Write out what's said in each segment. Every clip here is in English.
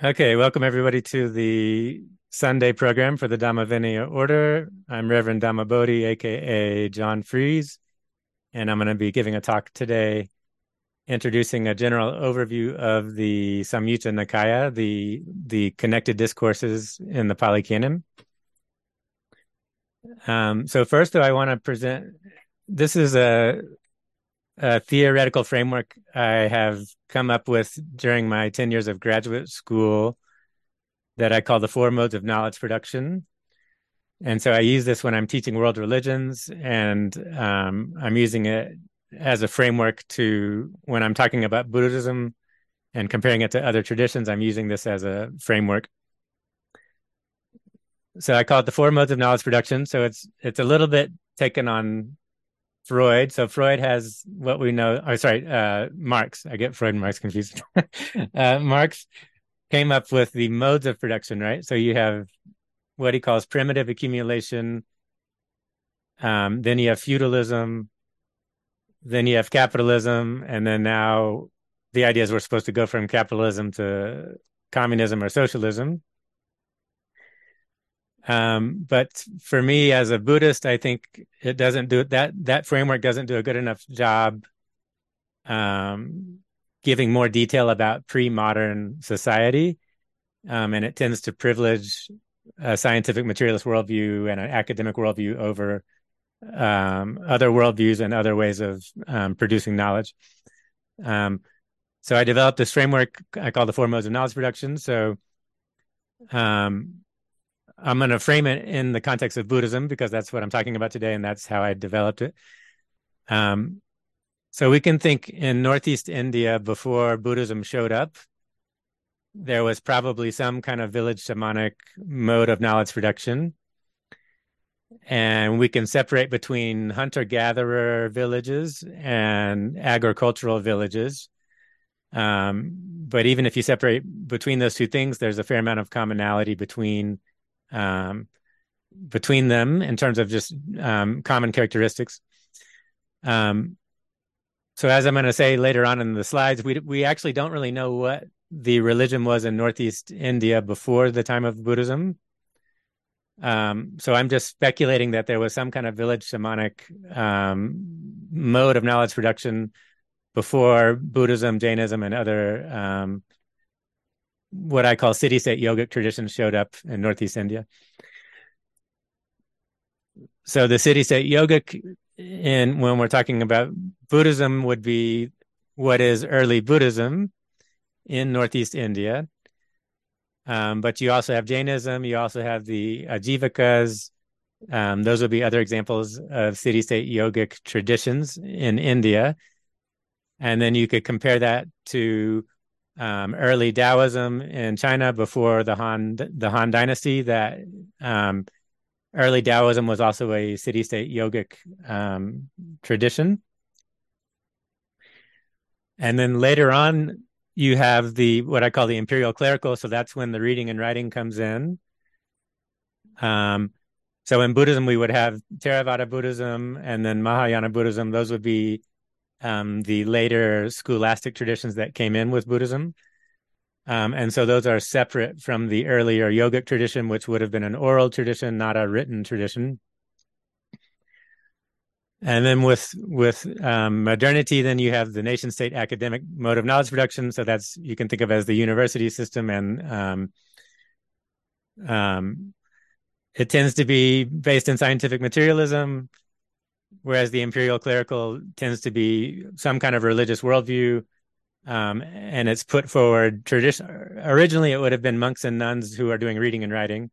Okay, welcome everybody to the Sunday program for the Dhamma Vinaya Order. I'm Reverend Dhamma Bodhi, aka John Fries, and I'm going to be giving a talk today introducing a general overview of the Samyutta Nikaya, the the connected discourses in the Pali Canon. Um, so first, I want to present. This is a a theoretical framework I have come up with during my 10 years of graduate school that I call the four modes of knowledge production. And so I use this when I'm teaching world religions, and um, I'm using it as a framework to when I'm talking about Buddhism and comparing it to other traditions. I'm using this as a framework. So I call it the four modes of knowledge production. So it's it's a little bit taken on Freud. So Freud has what we know. Oh, sorry, uh, Marx. I get Freud and Marx confused. uh, Marx came up with the modes of production, right? So you have what he calls primitive accumulation. Um, then you have feudalism. Then you have capitalism, and then now the idea is we're supposed to go from capitalism to communism or socialism. Um, but for me as a Buddhist, I think it doesn't do that. That framework doesn't do a good enough job um, giving more detail about pre-modern society, um, and it tends to privilege a scientific materialist worldview and an academic worldview over um, other worldviews and other ways of um, producing knowledge. Um, so I developed this framework I call the four modes of knowledge production. So um, I'm going to frame it in the context of Buddhism because that's what I'm talking about today, and that's how I developed it. Um, so we can think in Northeast India before Buddhism showed up, there was probably some kind of village shamanic mode of knowledge production. And we can separate between hunter gatherer villages and agricultural villages. Um, but even if you separate between those two things, there's a fair amount of commonality between um, between them in terms of just um, common characteristics. Um, so, as I'm going to say later on in the slides, we we actually don't really know what the religion was in Northeast India before the time of Buddhism. Um, so I'm just speculating that there was some kind of village shamanic um, mode of knowledge production before Buddhism, Jainism, and other um, what I call city state yogic traditions showed up in Northeast India. So the city state yogic, in when we're talking about Buddhism, would be what is early Buddhism in Northeast India. Um, but you also have Jainism. You also have the Ajivikas. Um, those would be other examples of city state yogic traditions in India. And then you could compare that to um, early Taoism in China before the Han the Han Dynasty. That um, early Taoism was also a city-state yogic um, tradition, and then later on you have the what I call the imperial clerical. So that's when the reading and writing comes in. Um, so in Buddhism, we would have Theravada Buddhism and then Mahayana Buddhism. Those would be um, the later scholastic traditions that came in with Buddhism. Um, and so those are separate from the earlier yogic tradition, which would have been an oral tradition, not a written tradition. And then with with um, modernity, then you have the nation state academic mode of knowledge production. So that's you can think of as the university system, and um, um, it tends to be based in scientific materialism whereas the imperial clerical tends to be some kind of religious worldview um, and it's put forward tradition originally it would have been monks and nuns who are doing reading and writing.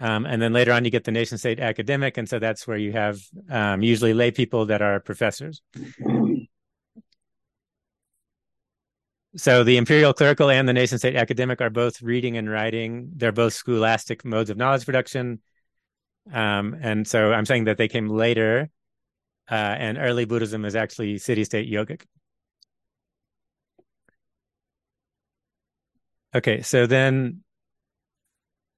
Um, and then later on you get the nation state academic and so that's where you have um, usually lay people that are professors. So the imperial clerical and the nation state academic are both reading and writing. They're both scholastic modes of knowledge production um, and so I'm saying that they came later, uh, and early Buddhism is actually city state yogic. Okay, so then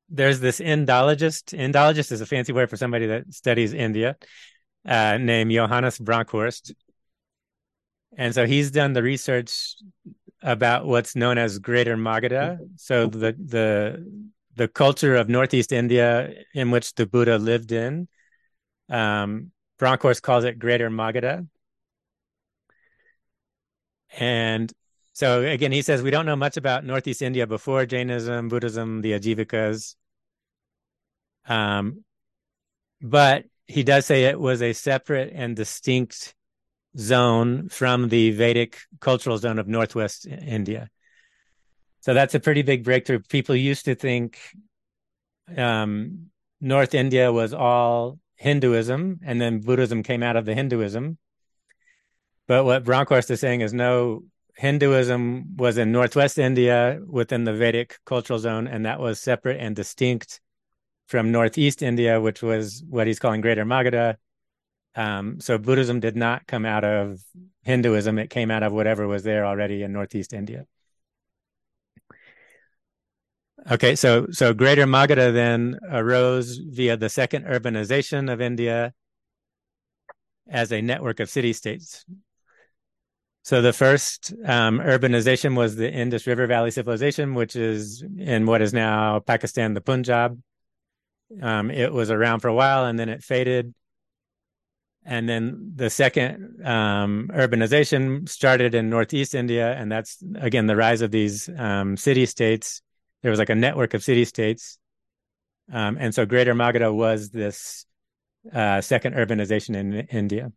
there's this Indologist. Indologist is a fancy word for somebody that studies India, uh, named Johannes Bronkhorst. And so he's done the research about what's known as Greater Magadha. So the the the culture of Northeast India in which the Buddha lived in. Um, Bronkhorst calls it Greater Magadha. And so again, he says we don't know much about Northeast India before Jainism, Buddhism, the Ajivikas. Um, but he does say it was a separate and distinct zone from the Vedic cultural zone of Northwest India. So that's a pretty big breakthrough. People used to think um, North India was all Hinduism, and then Buddhism came out of the Hinduism. But what Bronkhorst is saying is no, Hinduism was in Northwest India within the Vedic cultural zone, and that was separate and distinct from Northeast India, which was what he's calling Greater Magadha. Um, so Buddhism did not come out of Hinduism; it came out of whatever was there already in Northeast India. Okay, so so Greater Magadha then arose via the second urbanization of India as a network of city states. So the first um, urbanization was the Indus River Valley civilization, which is in what is now Pakistan, the Punjab. Um, it was around for a while and then it faded. And then the second um, urbanization started in Northeast India, and that's again the rise of these um, city states there was like a network of city states. Um, and so Greater Magadha was this uh, second urbanization in India.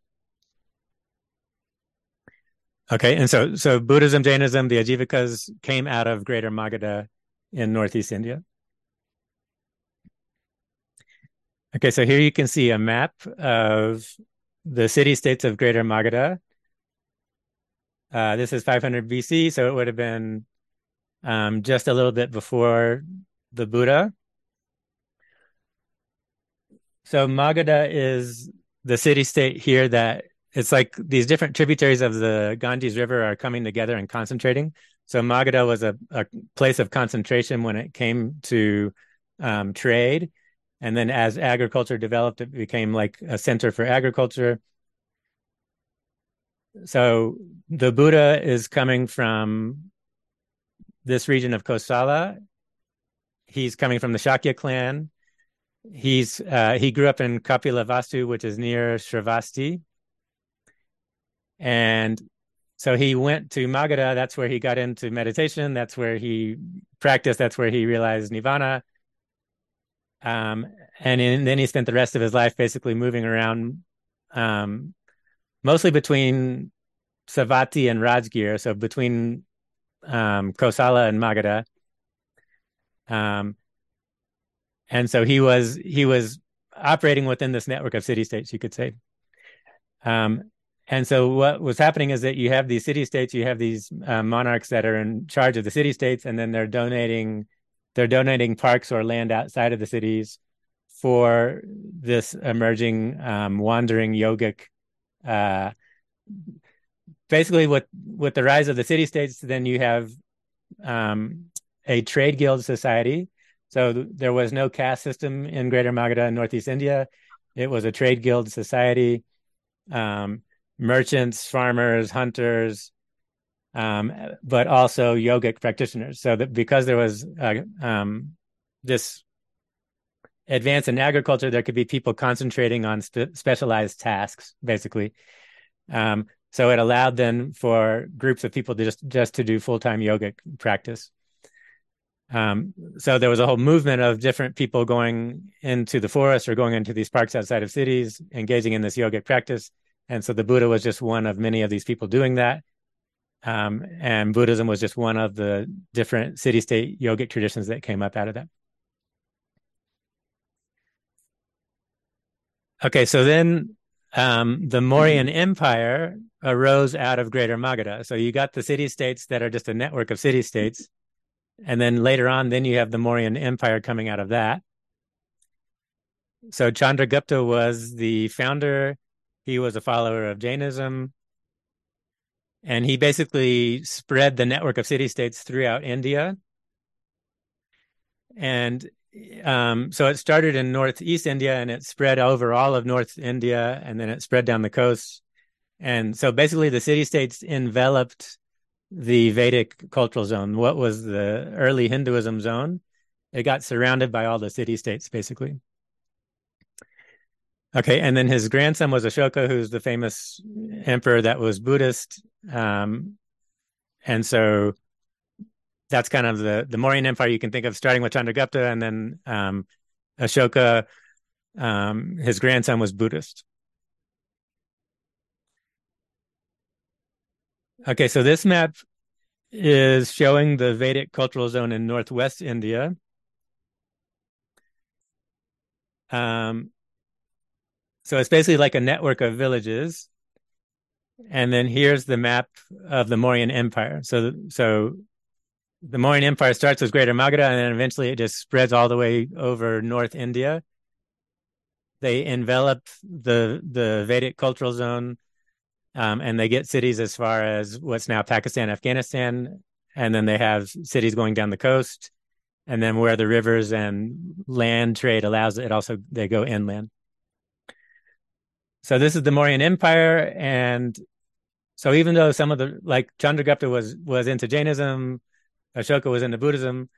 Okay, and so so Buddhism, Jainism, the Ajivikas came out of Greater Magadha in Northeast India. Okay, so here you can see a map of the city states of Greater Magadha. Uh, this is 500 BC, so it would have been um, just a little bit before the Buddha. So Magadha is the city state here that it's like these different tributaries of the Ganges River are coming together and concentrating. So Magadha was a, a place of concentration when it came to um, trade. And then as agriculture developed, it became like a center for agriculture. So the Buddha is coming from this region of Kosala. He's coming from the Shakya clan. He's uh, he grew up in Kapilavastu, which is near Shravasti, and so he went to Magadha. That's where he got into meditation. That's where he practiced. That's where he realized nirvana. Um, and, in, then he spent the rest of his life basically moving around, um, mostly between Savatthi and Rajgir. So between um, Kosala and Magadha. Um, and so he was he was operating within this network of city states, you could say. Um, and so what was happening is that you have these city states, you have these uh, monarchs that are in charge of the city states, and then they're donating they're donating parks or land outside of the cities for this emerging um, wandering yogic uh, basically with with the rise of the city states then you have um, a trade guild society. So th- there was no caste system in greater magadha in northeast india. It was a trade guild society. Um, merchants farmers hunters um, but also yogic practitioners. So that because there was uh, um, this advance in agriculture there could be people concentrating on spe- specialized tasks basically. Um, so it allowed then for groups of people to just just to do full time yoga practice. Um, so there was a whole movement of different people going into the forest or going into these parks outside of cities, engaging in this yogic practice. And so the Buddha was just one of many of these people doing that. Um, and Buddhism was just one of the different city state yogic traditions that came up out of that. Okay, so then um, the Mauryan Empire arose out of Greater Magadha. So you got the city states that are just a network of city states. And then later on, then you have the Mauryan Empire coming out of that. So Chandragupta was the founder. He was a follower of Jainism. And he basically spread the network of city states throughout India. And um, so it started in northeast India and it spread over all of North India and then it spread down the coast. And so basically the city states enveloped the Vedic cultural zone. What was the early Hinduism zone? It got surrounded by all the city states, basically. Okay, and then his grandson was Ashoka, who's the famous emperor that was Buddhist. Um, and so that's kind of the the Mauryan Empire you can think of, starting with Chandragupta, and then um, Ashoka. Um, his grandson was Buddhist. Okay, so this map is showing the Vedic cultural zone in northwest India. Um, so it's basically like a network of villages. And then here's the map of the Mauryan Empire. So, so the Mauryan Empire starts with Greater Magadha, and then eventually it just spreads all the way over North India. They envelop the the Vedic cultural zone, um, and they get cities as far as what's now Pakistan, Afghanistan, and then they have cities going down the coast, and then where the rivers and land trade allows it, also they go inland. So this is the Mauryan Empire, and so even though some of the like Chandragupta was was into Jainism, Ashoka was into Buddhism,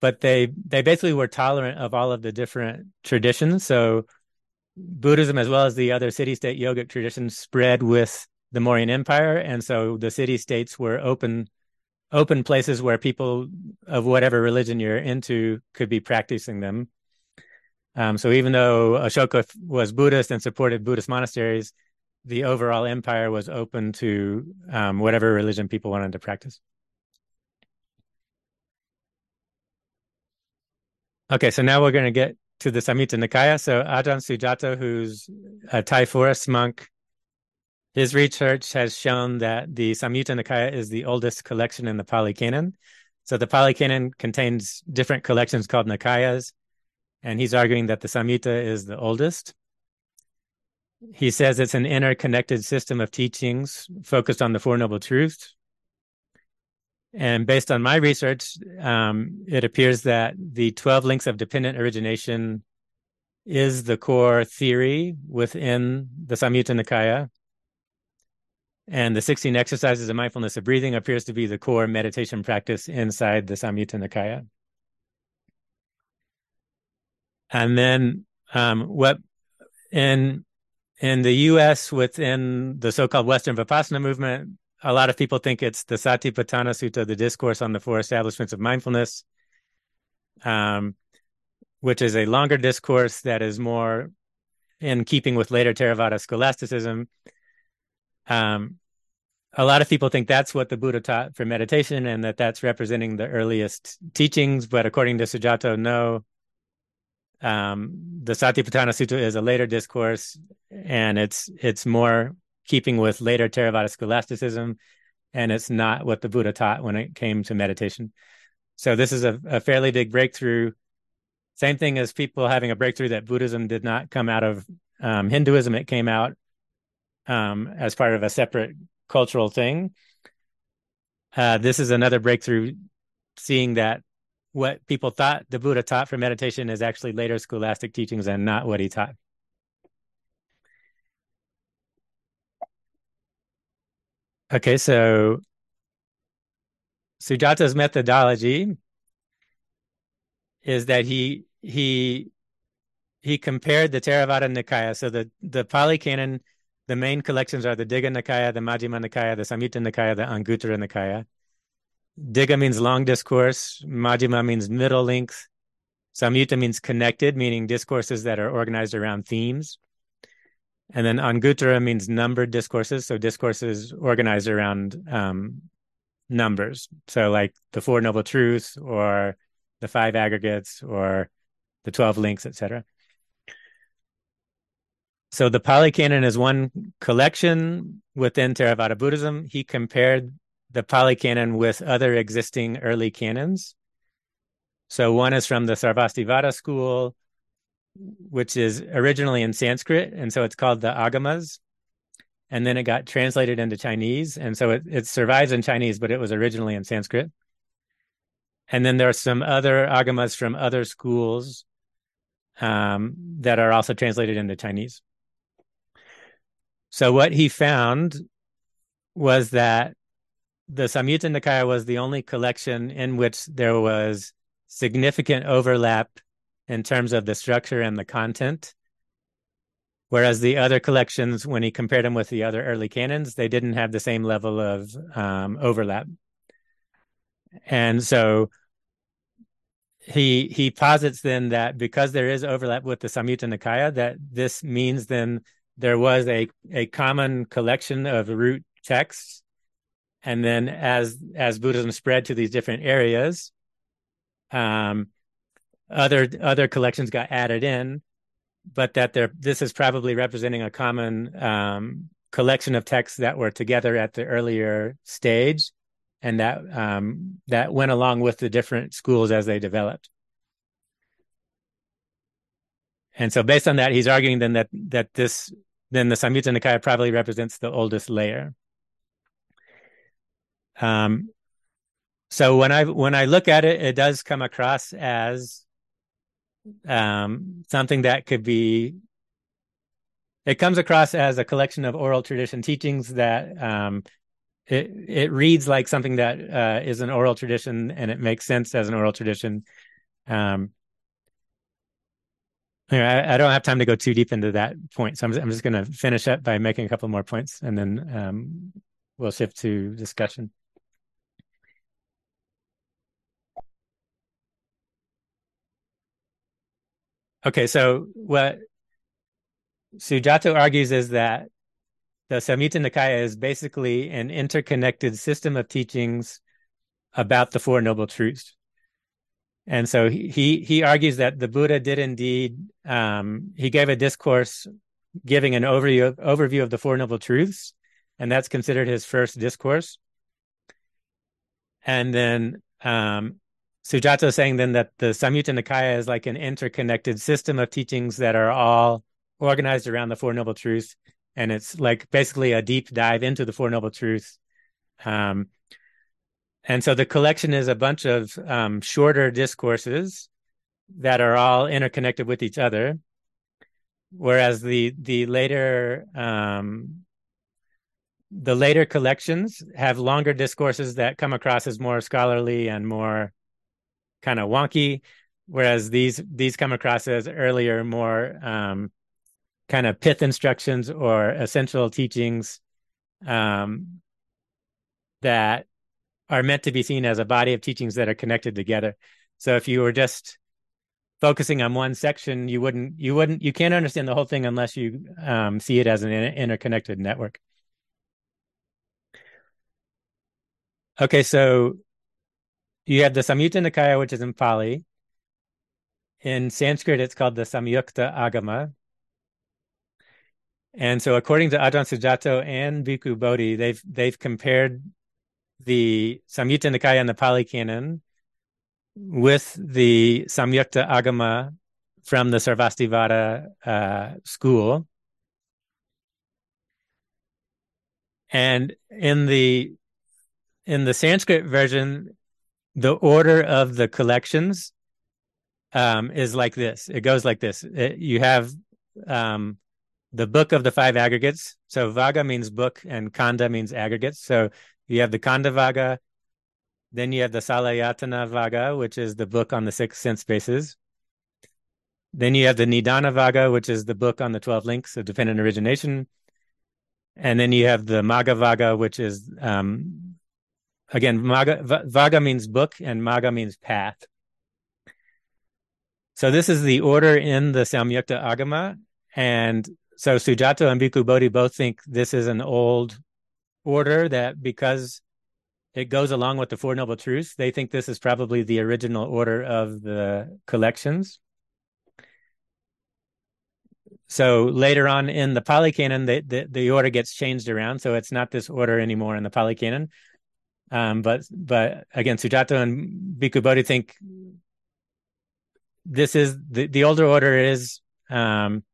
but they they basically were tolerant of all of the different traditions. So Buddhism, as well as the other city-state yogic traditions, spread with the Mauryan Empire, and so the city-states were open open places where people of whatever religion you're into could be practicing them. Um, so even though Ashoka was Buddhist and supported Buddhist monasteries, the overall empire was open to um, whatever religion people wanted to practice. Okay, so now we're going to get to the Samyutta Nikaya. So Ajahn Sujato, who's a Thai forest monk, his research has shown that the Samyutta Nikaya is the oldest collection in the Pali Canon. So the Pali Canon contains different collections called Nikayas, and he's arguing that the Samyutta is the oldest. He says it's an interconnected system of teachings focused on the Four Noble Truths, and based on my research, um, it appears that the 12 links of dependent origination is the core theory within the Samyutta Nikaya. And the 16 exercises of mindfulness of breathing appears to be the core meditation practice inside the Samyutta Nikaya. And then um, what in in the U.S. within the so-called Western Vipassana movement, a lot of people think it's the Satipatthana Sutta, the discourse on the four establishments of mindfulness, um, which is a longer discourse that is more in keeping with later Theravada scholasticism. Um, a lot of people think that's what the Buddha taught for meditation and that that's representing the earliest teachings. But according to Sujato, no. Um, the Satipatthana Sutta is a later discourse and it's it's more keeping with later Theravada scholasticism, and it's not what the Buddha taught when it came to meditation. So this is a, a fairly big breakthrough. Same thing as people having a breakthrough that Buddhism did not come out of um, Hinduism; it came out um, as part of a separate cultural thing. Uh, this is another breakthrough, seeing that what people thought the Buddha taught for meditation is actually later scholastic teachings and not what he taught. Okay, so Sujato's methodology is that he he he compared the Theravada Nikaya. So the the Pali Canon, the main collections are the Digha Nikaya, the Majjhima Nikaya, the Samyutta Nikaya, the Anguttara Nikaya. Digha means long discourse. Majjhima means middle length. Samyutta means connected, meaning discourses that are organized around themes. And then Anguttara means numbered discourses. So discourses organized around um, numbers. So like the Four Noble Truths or the five aggregates or the 12 links, etc. So the Pali Canon is one collection within Theravada Buddhism. He compared the Pali Canon with other existing early canons. So one is from the Sarvastivada school, which is originally in Sanskrit, and so it's called the Agamas. And then it got translated into Chinese, and so it, it survives in Chinese, but it was originally in Sanskrit. And then there are some other Agamas from other schools um, that are also translated into Chinese. So what he found was that the Samyutta Nikaya was the only collection in which there was significant overlap in terms of the structure and the content. Whereas the other collections, when he compared them with the other early canons, they didn't have the same level of um, overlap. And so he he posits then that because there is overlap with the Samyutta Nikaya, that this means then there was a a common collection of root texts, and then as as Buddhism spread to these different areas, um, other other collections got added in, but that there this is probably representing a common um, collection of texts that were together at the earlier stage and that um, that went along with the different schools as they developed. And so, based on that, he's arguing then that that this then the Samyutta Nikaya probably represents the oldest layer. Um, so when I when I look at it, it does come across as um, something that could be. It comes across as a collection of oral tradition teachings that um, it it reads like something that uh, is an oral tradition and it makes sense as an oral tradition. Um, I, I, don't have time to go too deep into that point, so I'm, I'm just going to finish up by making a couple more points, and then um, we'll shift to discussion. Okay, so what Sujato argues is that the Samyutta Nikaya is basically an interconnected system of teachings about the Four Noble Truths. And so he he argues that the Buddha did indeed um, he gave a discourse giving an overview overview of the Four Noble Truths, and that's considered his first discourse. And then um, Sujato is saying then that the Samyutta Nikaya is like an interconnected system of teachings that are all organized around the Four Noble Truths and it's like basically a deep dive into the Four Noble Truths. Um, and so the collection is a bunch of um, shorter discourses that are all interconnected with each other, whereas the the later um, the later collections have longer discourses that come across as more scholarly and more kind of wonky, whereas these these come across as earlier, more um, kind of pith instructions or essential teachings um, that are meant to be seen as a body of teachings that are connected together. So if you were just focusing on one section, you wouldn't, you wouldn't, you can't understand the whole thing unless you um, see it as an interconnected network. Okay, so you have the Samyutta Nikaya, which is in Pali. In Sanskrit, it's called the Samyukta Agama. And so, according to Ajahn Sujato and Bhikkhu Bodhi, they've they've compared the Samyutta Nikaya and the Pali Canon with the Samyukta Agama from the Sarvastivada uh, school. And in the in the Sanskrit version, the order of the collections um, is like this. It goes like this. It, you have um, the book of the five aggregates. So Vagga means book and Khandha means aggregates. So you have the Khandha Vagga, then you have the Salayatana Vagga, which is the book on the six sense spaces. Then you have the Nidana Vagga, which is the book on the 12 links of dependent origination. And then you have the Magga Vagga, which is, um, again, Magga, Vagga means book and Magga means path. So this is the order in the Samyukta Agama. And so Sujato and Bhikkhu Bodhi both think this is an old order that because it goes along with the Four Noble Truths, they think this is probably the original order of the collections. So later on in the Pali Canon, the, the, the order gets changed around. So it's not this order anymore in the Pali Canon. Um, but but again, Sujato and Bhikkhu Bodhi think this is the, the older order is um,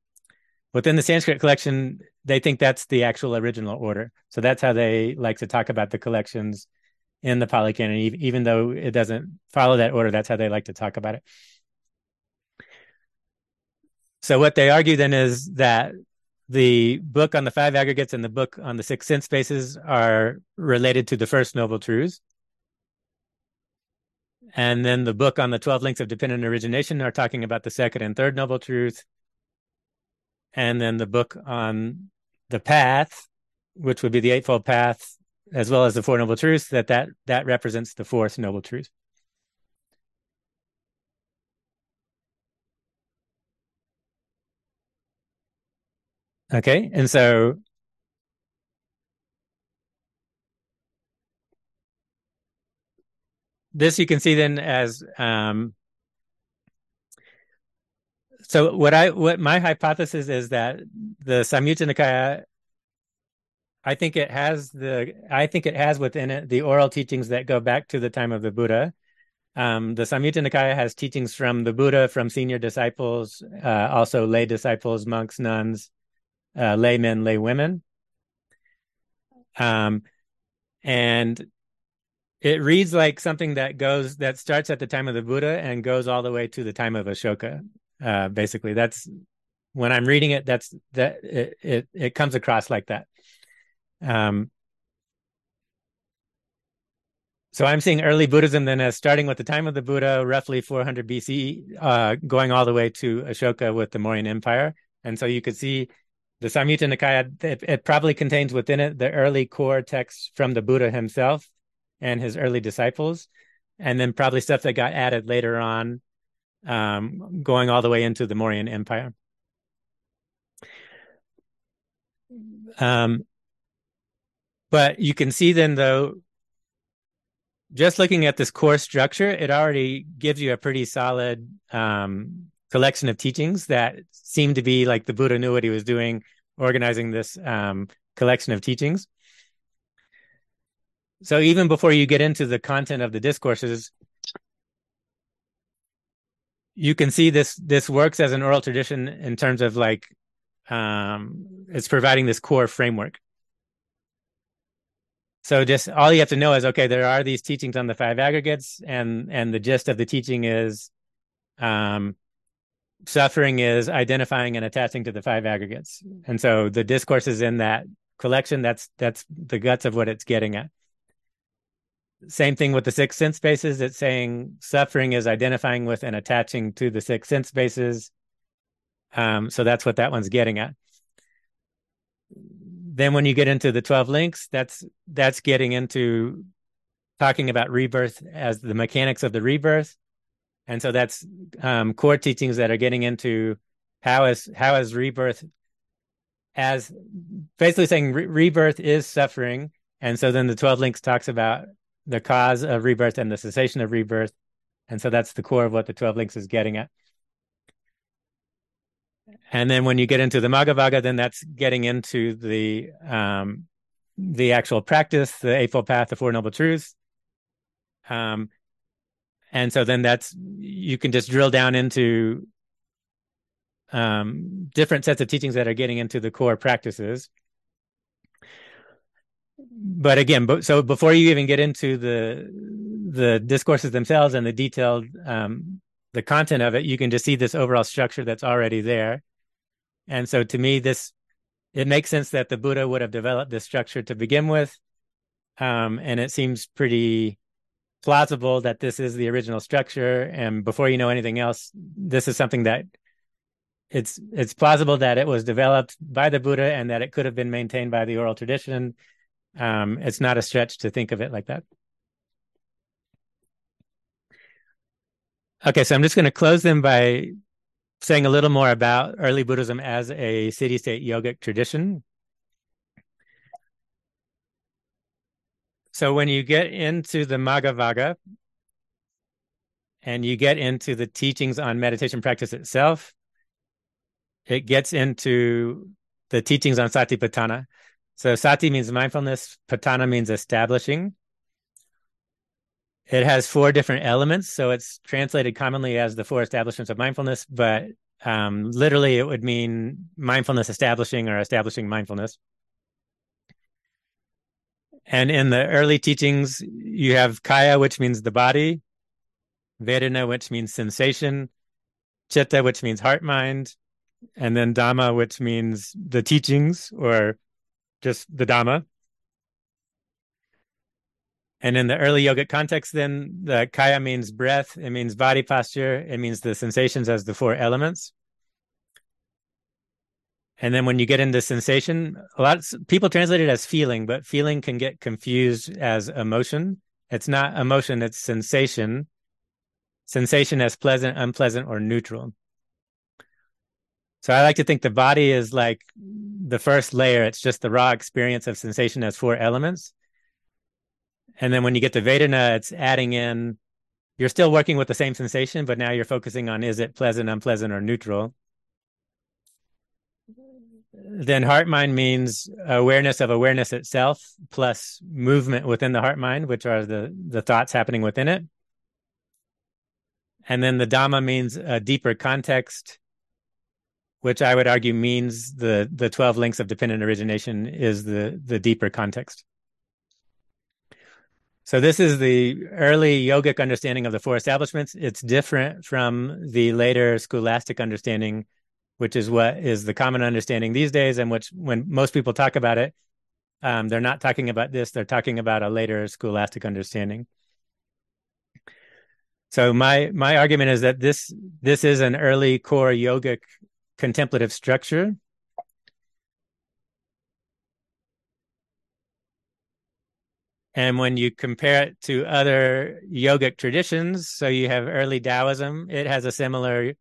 within the Sanskrit collection, they think that's the actual original order. So that's how they like to talk about the collections in the Pali Canon, even though it doesn't follow that order. That's how they like to talk about it. So what they argue then is that the book on the five aggregates and the book on the six sense spaces are related to the first noble truths. And then the book on the 12 links of dependent origination are talking about the second and third noble truth. And then the book on the path, which would be the eightfold path, as well as the four noble truths, that that, that represents the fourth noble truth. Okay. And so this you can see then as um, so what I what my hypothesis is that the Samyutta Nikaya I think it has the I think it has within it the oral teachings that go back to the time of the Buddha. Um, the Samyutta Nikaya has teachings from the Buddha, from senior disciples, uh, also lay disciples, monks, nuns, uh, laymen, lay women. Um, and it reads like something that goes that starts at the time of the Buddha and goes all the way to the time of Ashoka. Uh, basically, that's when I'm reading it. That's that it it, it comes across like that. Um, so I'm seeing early Buddhism then as starting with the time of the Buddha, roughly 400 BC, uh, going all the way to Ashoka with the Mauryan Empire. And so you could see the Samyutta Nikaya, it, it, probably contains within it the early core texts from the Buddha himself and his early disciples, and then probably stuff that got added later on, um, going all the way into the Mauryan Empire. Um, but you can see then, though, just looking at this core structure, it already gives you a pretty solid um, collection of teachings that seem to be like the Buddha knew what he was doing, organizing this um, collection of teachings. So even before you get into the content of the discourses, you can see this this works as an oral tradition in terms of like um, it's providing this core framework. So just all you have to know is okay, there are these teachings on the five aggregates, and and the gist of the teaching is um, suffering is identifying and attaching to the five aggregates. And so the discourse is in that collection. That's that's the guts of what it's getting at. Same thing with the six sense spaces. It's saying suffering is identifying with and attaching to the six sense spaces. Um, so that's what that one's getting at. Then when you get into the 12 links, that's that's getting into talking about rebirth as the mechanics of the rebirth and so that's um, core teachings that are getting into how is how is rebirth as basically saying re- rebirth is suffering. And so then the 12 links talks about the cause of rebirth and the cessation of rebirth. And so that's the core of what the 12 links is getting at. And then when you get into the Magga then that's getting into the um, the actual practice, the Eightfold Path, the Four Noble Truths. Um, and so then that's you can just drill down into um, different sets of teachings that are getting into the core practices. But again so before you even get into the the discourses themselves and the detailed um, the content of it you can just see this overall structure that's already there. And so to me this it makes sense that the buddha would have developed this structure to begin with. Um, and it seems pretty plausible that this is the original structure. And before you know anything else this is something that it's it's plausible that it was developed by the buddha and that it could have been maintained by the oral tradition. Um, it's not a stretch to think of it like that. Okay so i'm just going to close them by saying a little more about early buddhism as a city-state yogic tradition So when you get into the Magga and you get into the teachings on meditation practice itself, it gets into the teachings on Satipatthana. So Sati means mindfulness, patthana means establishing. It has four different elements, so it's translated commonly as the four establishments of mindfulness, but um, literally it would mean mindfulness establishing or establishing mindfulness. And in the early teachings, you have kaya, which means the body, vedana, which means sensation, chitta, which means heart mind, and then Dhamma, which means the teachings or just the Dhamma. And in the early yogic context, then the kaya means breath, it means body posture, it means the sensations as the four elements. And then when you get into sensation, a lot of people translate it as feeling, but feeling can get confused as emotion. It's not emotion, it's sensation. Sensation as pleasant, unpleasant, or neutral. So I like to think the body is like the first layer. It's just the raw experience of sensation as four elements. And then when you get to Vedana, it's adding in, you're still working with the same sensation, but now you're focusing on is it pleasant, unpleasant, or neutral. Then heart mind means awareness of awareness itself plus movement within the heart mind, which are the, the thoughts happening within it. And then the Dhamma means a deeper context which I would argue means the the 12 links of dependent origination is the the deeper context. So this is the early yogic understanding of the four establishments. It's different from the later scholastic understanding, which is what is the common understanding these days, and which when most people talk about it, um, they're not talking about this. They're talking about a later scholastic understanding. So my my argument is that this this is an early core yogic contemplative structure. And when you compare it to other yogic traditions, so you have early Taoism, it has a similar,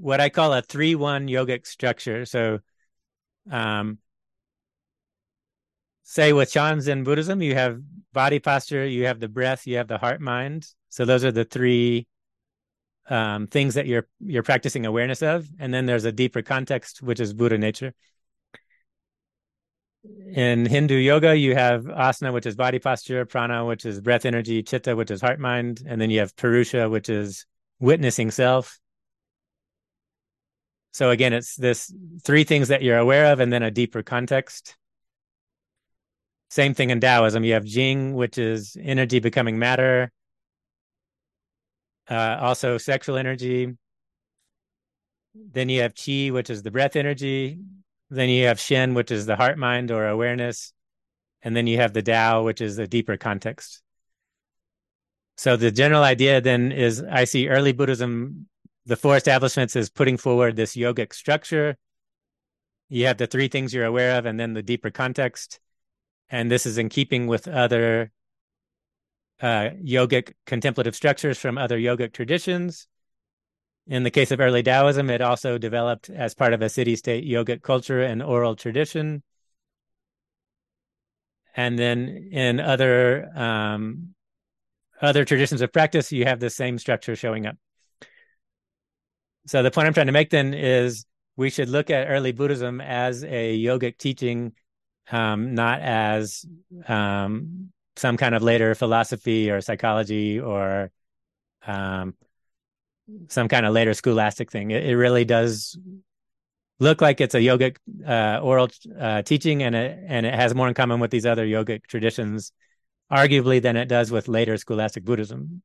what I call a 3 1 yogic structure. So, um, say with Chan Zen Buddhism, you have body posture, you have the breath, you have the heart mind. So, those are the three um, things that you're you're practicing awareness of, and then there's a deeper context, which is Buddha nature. In Hindu yoga, you have asana, which is body posture, prana, which is breath energy, chitta, which is heart mind, and then you have purusha, which is witnessing self. So again, it's this three things that you're aware of, and then a deeper context. Same thing in Taoism. You have Jing, which is energy becoming matter uh, also sexual energy. Then you have chi, which is the breath energy. Then you have shen, which is the heart mind or awareness. And then you have the Tao, which is the deeper context. So the general idea then is I see early Buddhism, the four establishments is putting forward this yogic structure. You have the three things you're aware of and then the deeper context. And this is in keeping with other uh, yogic contemplative structures from other yogic traditions. In the case of early Taoism, it also developed as part of a city state yogic culture and oral tradition. And then in other um, other traditions of practice, you have the same structure showing up. So the point I'm trying to make then is we should look at early Buddhism as a yogic teaching, um, not as um, some kind of later philosophy or psychology or um, some kind of later scholastic thing. It, it, really does look like it's a yogic uh, oral uh, teaching, and it and it has more in common with these other yogic traditions, arguably, than it does with later scholastic Buddhism.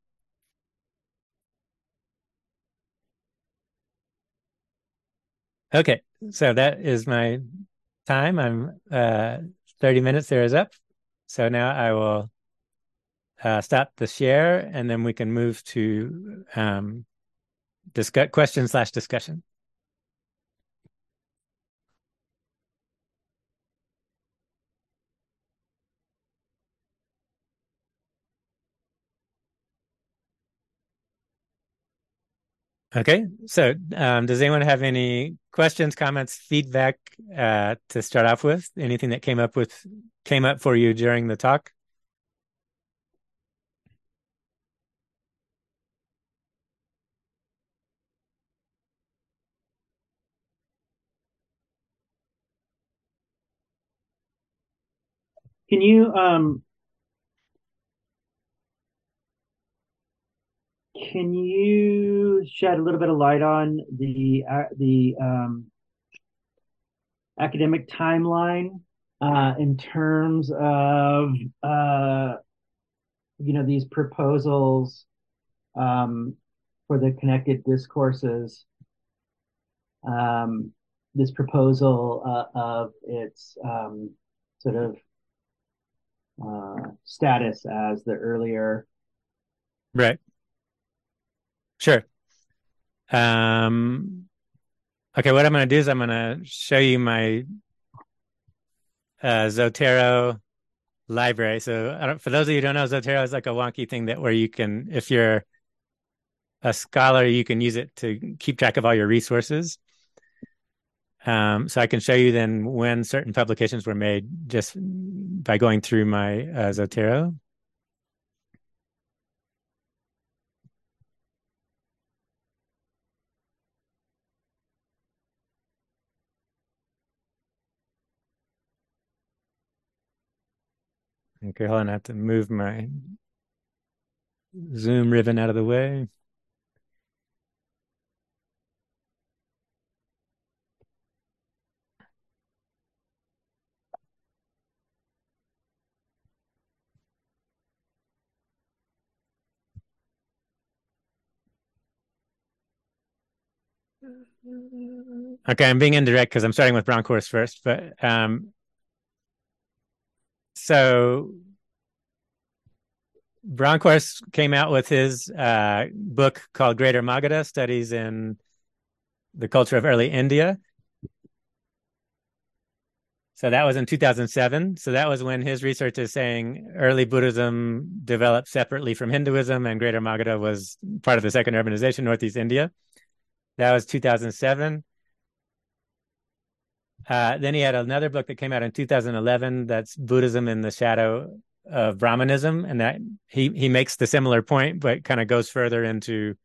Okay, so that is my time. I'm uh, 30 minutes there is up. So now I will uh, stop the share and then we can move to um, discuss question slash discussion. Okay, so um, does anyone have any questions, comments, feedback uh, to start off with? Anything that came up with came up for you during the talk? Can you um can you shed a little bit of light on the uh, the um, academic timeline uh, in terms of uh, you know these proposals um, for the connected discourses. Um, this proposal uh, of its um, sort of uh, status as the earlier. Right. Sure. Um, okay, what I'm going to do is I'm going to show you my uh, Zotero library. So for those of you who don't know, Zotero is like a wonky thing that where you can, if you're a scholar, you can use it to keep track of all your resources. Um, so I can show you then when certain publications were made just by going through my uh, Zotero. Okay, hold on. I have to move my Zoom ribbon out of the way. Okay, I'm being indirect because I'm starting with Bronkhorst first, but um, so Bronkhorst came out with his uh, book called Greater Magadha Studies in the Culture of Early India. So that was in 2007. So that was when his research is saying early Buddhism developed separately from Hinduism and Greater Magadha was part of the second urbanization, Northeast India. That was 2007. Uh, then he had another book that came out in 2011 that's Buddhism in the Shadow of Brahmanism. And that he, he makes the similar point, but kind of goes further into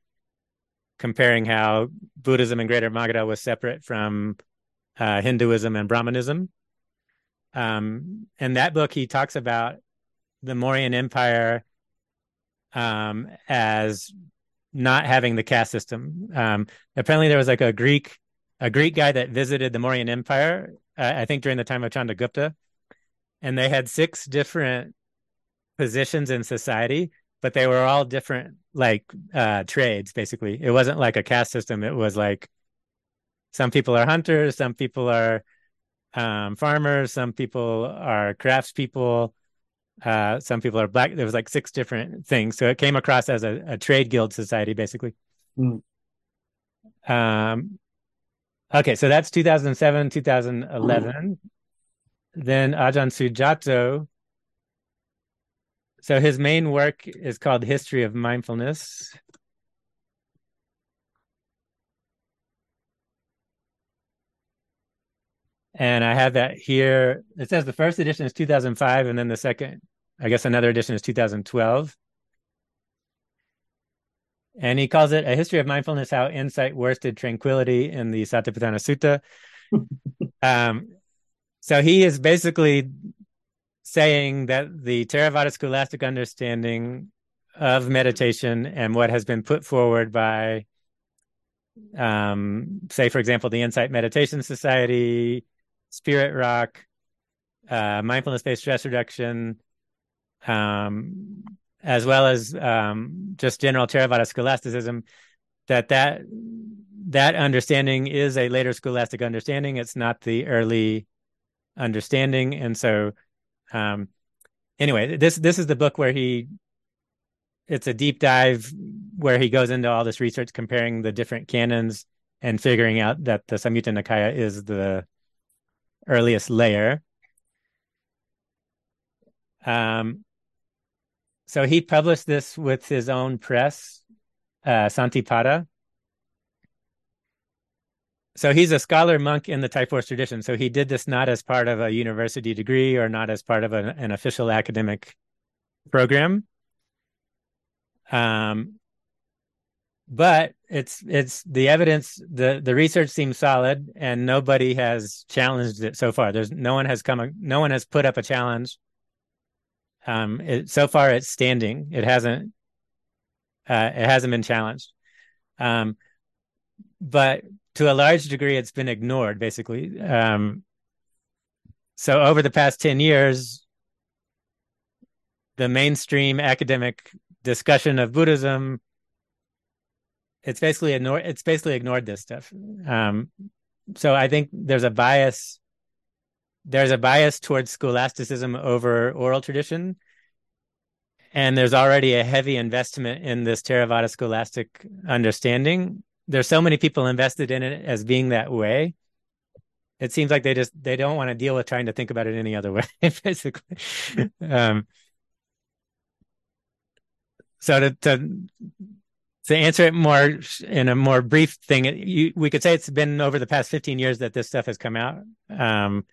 comparing how Buddhism and Greater Magadha was separate from uh, Hinduism and Brahmanism. Um, in that book, he talks about the Mauryan Empire um, as not having the caste system. Um, apparently, there was like a Greek a Greek guy that visited the Mauryan Empire, uh, I think during the time of Chandragupta, and they had six different positions in society, but they were all different like uh, trades. Basically, it wasn't like a caste system. It was like some people are hunters, some people are um, farmers, some people are craftspeople, uh, some people are black. There was like six different things, so it came across as a, a trade guild society, basically. Mm. Um, okay, so that's 2007, 2011. Mm. Then Ajahn Sujato. So his main work is called History of Mindfulness. And I have that here. It says the first edition is 2005, and then the second, I guess another edition is 2012. And he calls it a history of mindfulness, how insight worsted tranquility in the Satipatthana Sutta. um, so he is basically saying that the Theravada scholastic understanding of meditation and what has been put forward by, um, say, for example, the Insight Meditation Society, Spirit Rock, uh, mindfulness based stress reduction, um, as well as um, just general Theravada scholasticism, that that that understanding is a later scholastic understanding. It's not the early understanding, and so um, anyway, this this is the book where he it's a deep dive where he goes into all this research comparing the different canons and figuring out that the Samyutta Nikaya is the earliest layer. Um, so he published this with his own press, uh, Santipada. So he's a scholar monk in the Thai Forest tradition. So he did this not as part of a university degree or not as part of an, an official academic program. Um, but it's it's the evidence the the research seems solid and nobody has challenged it so far there's no one has come no one has put up a challenge um it, so far it's standing. It hasn't uh, it hasn't been challenged. Um but to a large degree it's been ignored basically. Um so over the past 10 years the mainstream academic discussion of buddhism it's basically ignored it's basically ignored this stuff. Um so I think there's a bias there's a bias towards scholasticism over oral tradition and there's already a heavy investment in this Theravada scholastic understanding. There's so many people invested in it as being that way. It seems like they just they don't want to deal with trying to think about it any other way, basically. um, so to, to to answer it more in a more brief thing, you, we could say it's been over the past 15 years that this stuff has come out. Um,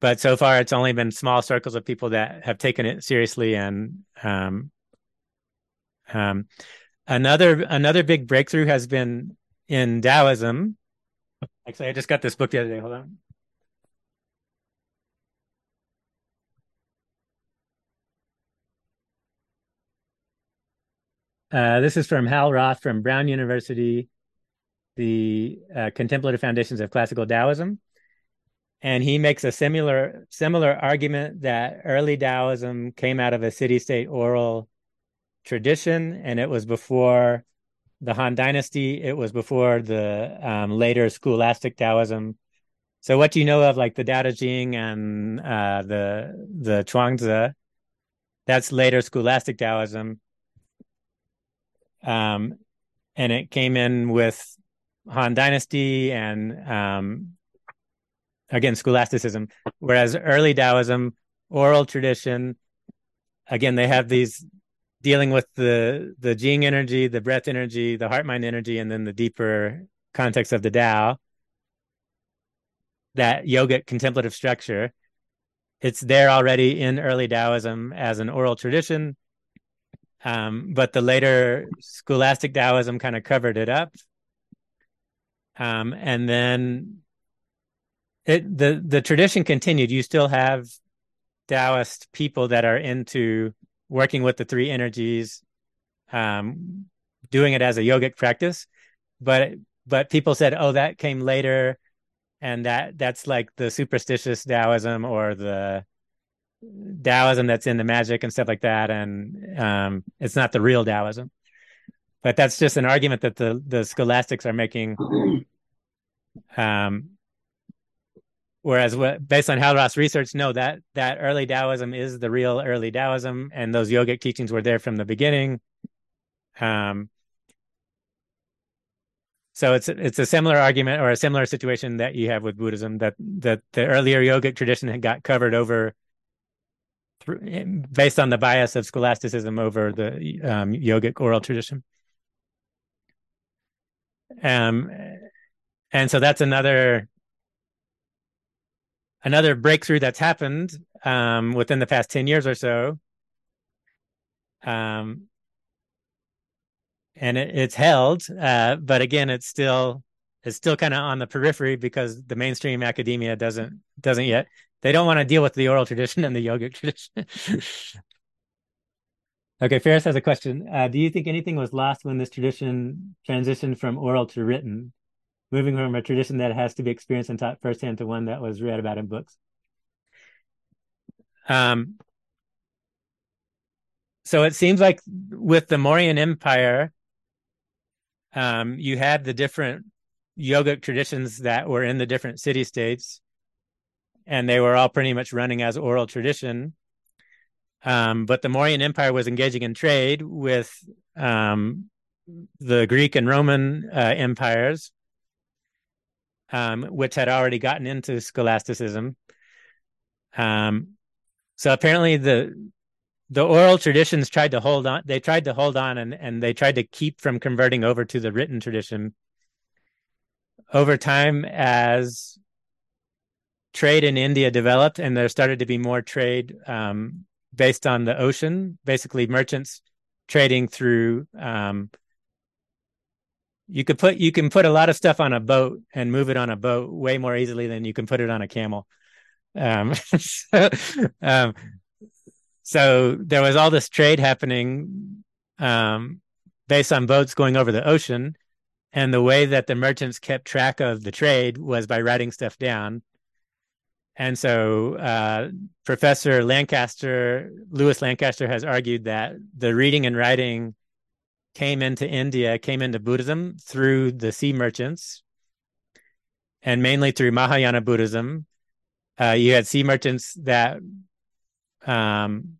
but so far it's only been small circles of people that have taken it seriously and um, um, another another big breakthrough has been in Taoism. Actually, I just got this book the other day. Hold on. Uh, this is from Hal Roth from Brown University, the uh, Contemplative Foundations of Classical Taoism and he makes a similar similar argument that early Taoism came out of a city-state oral tradition, and it was before the Han Dynasty. It was before the um, later scholastic Taoism. So, what do you know of like the Tao Te Ching and uh, the the Zhuangzi? That's later scholastic Taoism, um, and it came in with Han Dynasty and um, again scholasticism whereas early taoism oral tradition again they have these dealing with the the jing energy the breath energy the heart mind energy and then the deeper context of the Tao that yogic contemplative structure it's there already in early taoism as an oral tradition. Um, but the later scholastic taoism kind of covered it up. Um, and then it the the tradition continued. You still have Taoist people that are into working with the three energies, um, doing it as a yogic practice, but but people said, oh, that came later, and that that's like the superstitious Taoism or the Taoism that's in the magic and stuff like that, and um, it's not the real Taoism. But that's just an argument that the the scholastics are making. Um, Whereas, based on Hal Roth's research, no, that that early Taoism is the real early Taoism, and those yogic teachings were there from the beginning. Um, so it's it's a similar argument or a similar situation that you have with Buddhism that that the earlier yogic tradition had got covered over based on the bias of scholasticism over the um, yogic oral tradition. Um, and so that's another another breakthrough that's happened um, within the past 10 years or so. Um, and it, it's held, uh, but again, it's still it's still kind of on the periphery because the mainstream academia doesn't doesn't yet. They don't want to deal with the oral tradition and the yogic tradition. okay, Ferris has a question. Uh, do you think anything was lost when this tradition transitioned from oral to written? Moving from a tradition that has to be experienced and taught firsthand to one that was read about in books. Um, so it seems like with the Mauryan Empire, um, you had the different yogic traditions that were in the different city states, and they were all pretty much running as oral tradition. Um, but the Mauryan Empire was engaging in trade with um, the Greek and Roman uh, empires, um, which had already gotten into scholasticism. Um, so apparently the the oral traditions tried to hold on. They tried to hold on, and and they tried to keep from converting over to the written tradition. Over time, as trade in India developed, and there started to be more trade um, based on the ocean, basically merchants trading through um, you could put you can put a lot of stuff on a boat and move it on a boat way more easily than you can put it on a camel. Um, so, um, so there was all this trade happening um, based on boats going over the ocean, and the way that the merchants kept track of the trade was by writing stuff down. And so, uh, Professor Lancaster, Lewis Lancaster, has argued that the reading and writing came into India, came into Buddhism through the sea merchants. and mainly through Mahayana Buddhism. Uh, you had sea merchants that um,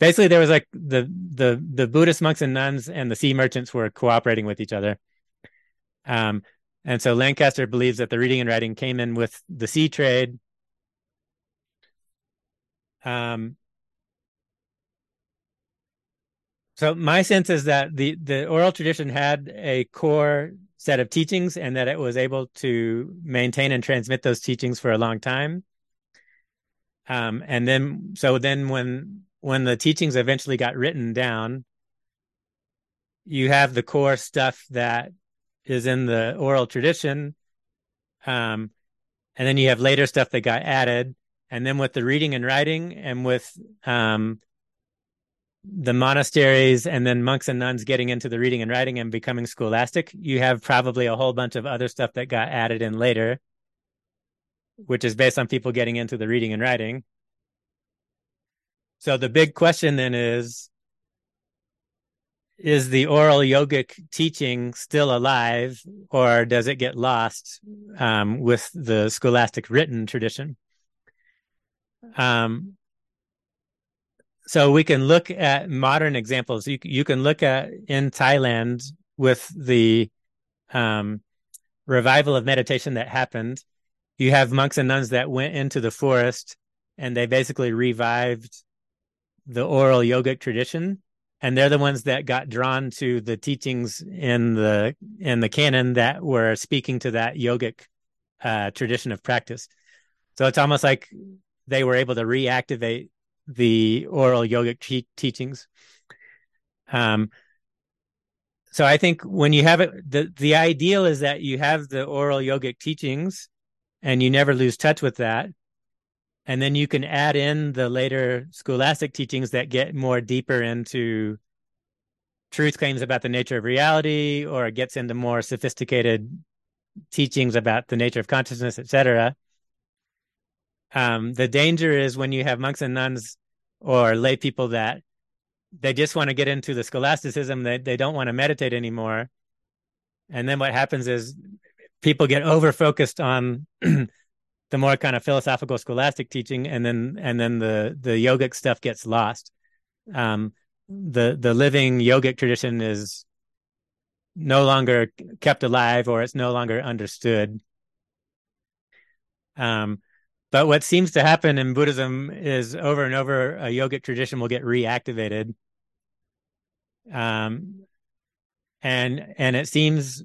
basically there was like the the the Buddhist monks and nuns and the sea merchants were cooperating with each other. Um, and so Lancaster believes that the reading and writing came in with the sea trade. Um, so my sense is that the the oral tradition had a core set of teachings and that it was able to maintain and transmit those teachings for a long time. Um, and then so then when when the teachings eventually got written down, you have the core stuff that is in the oral tradition. Um, and then you have later stuff that got added. And then with the reading and writing and with um, the monasteries and then monks and nuns getting into the reading and writing and becoming scholastic, you have probably a whole bunch of other stuff that got added in later, which is based on people getting into the reading and writing. So the big question then is is the oral yogic teaching still alive or does it get lost um, with the scholastic written tradition? Um, so we can look at modern examples. You you can look at in Thailand with the um, revival of meditation that happened. You have monks and nuns that went into the forest and they basically revived the oral yogic tradition and they're the ones that got drawn to the teachings in the in the canon that were speaking to that yogic uh, tradition of practice so it's almost like they were able to reactivate the oral yogic te- teachings. Um, so I think when you have it, the the ideal is that you have the oral yogic teachings, and you never lose touch with that, and then you can add in the later scholastic teachings that get more deeper into truth claims about the nature of reality, or it gets into more sophisticated teachings about the nature of consciousness, etc. Um, the danger is when you have monks and nuns or lay people that they just want to get into the scholasticism. They they don't want to meditate anymore. And then what happens is people get over focused on the more kind of philosophical scholastic teaching, and then and then the the yogic stuff gets lost. Um, the the living yogic tradition is no longer kept alive, or it's no longer understood. Um, but what seems to happen in Buddhism is over and over a yogic tradition will get reactivated. Um, and and it seems,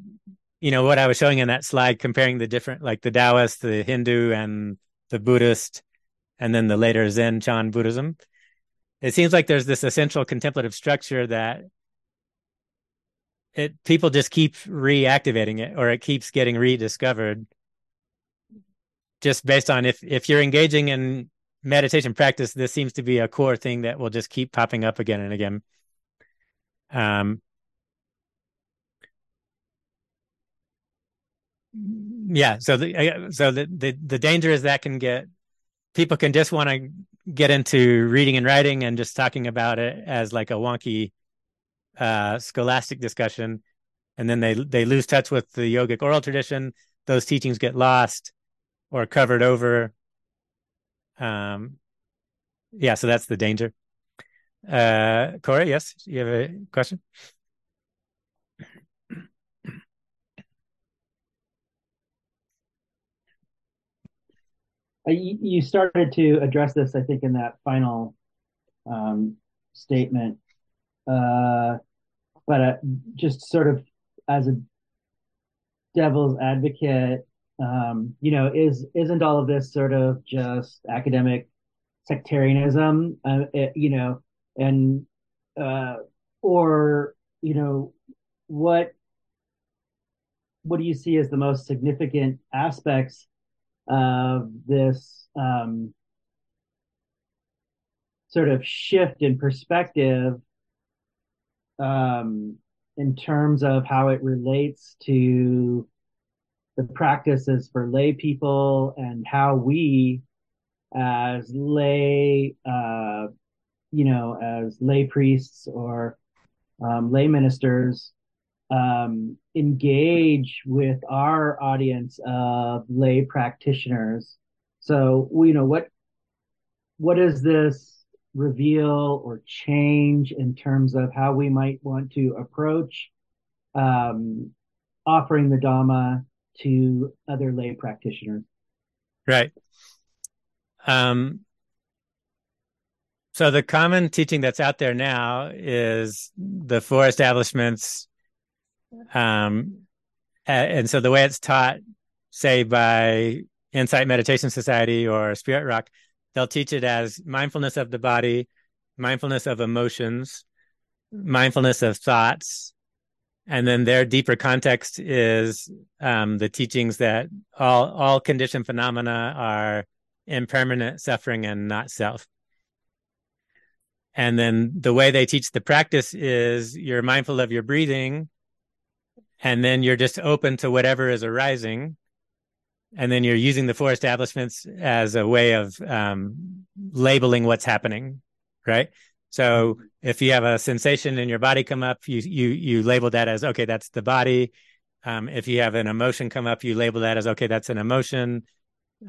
you know, what I was showing in that slide, comparing the different, like the Taoist, the Hindu, and the Buddhist, and then the later Zen Chan Buddhism. It seems like there's this essential contemplative structure that it people just keep reactivating it, or it keeps getting rediscovered just based on if if you're engaging in meditation practice, this seems to be a core thing that will just keep popping up again and again. Um, yeah. So the so the the the danger is that can get people can just want to get into reading and writing and just talking about it as like a wonky uh, scholastic discussion, and then they they lose touch with the yogic oral tradition. Those teachings get lost or covered over. Um, yeah, so that's the danger. Uh, Corey, yes, you have a question? Uh, you started to address this, I think, in that final um, statement. Uh, but uh, just sort of as a devil's advocate, um, you know, is isn't all of this sort of just academic sectarianism? Uh, it, you know, and uh, or you know, what what do you see as the most significant aspects of this um, sort of shift in perspective um, in terms of how it relates to the practices for lay people and how we as lay uh, you know as lay priests or um, lay ministers um, engage with our audience of lay practitioners. So, you know, what what does this reveal or change in terms of how we might want to approach um, offering the Dhamma to other lay practitioners? Right. Um, so the common teaching that's out there now is the four establishments um, and so the way it's taught, say by Insight Meditation Society or Spirit Rock, they'll teach it as mindfulness of the body, mindfulness of emotions, mindfulness of thoughts, and then their deeper context is um, the teachings that all all conditioned phenomena are impermanent suffering and not self. And then the way they teach the practice is you're mindful of your breathing and then you're just open to whatever is arising and then you're using the four establishments as a way of um, labeling what's happening right so if you have a sensation in your body come up you you you label that as okay that's the body um, if you have an emotion come up you label that as okay that's an emotion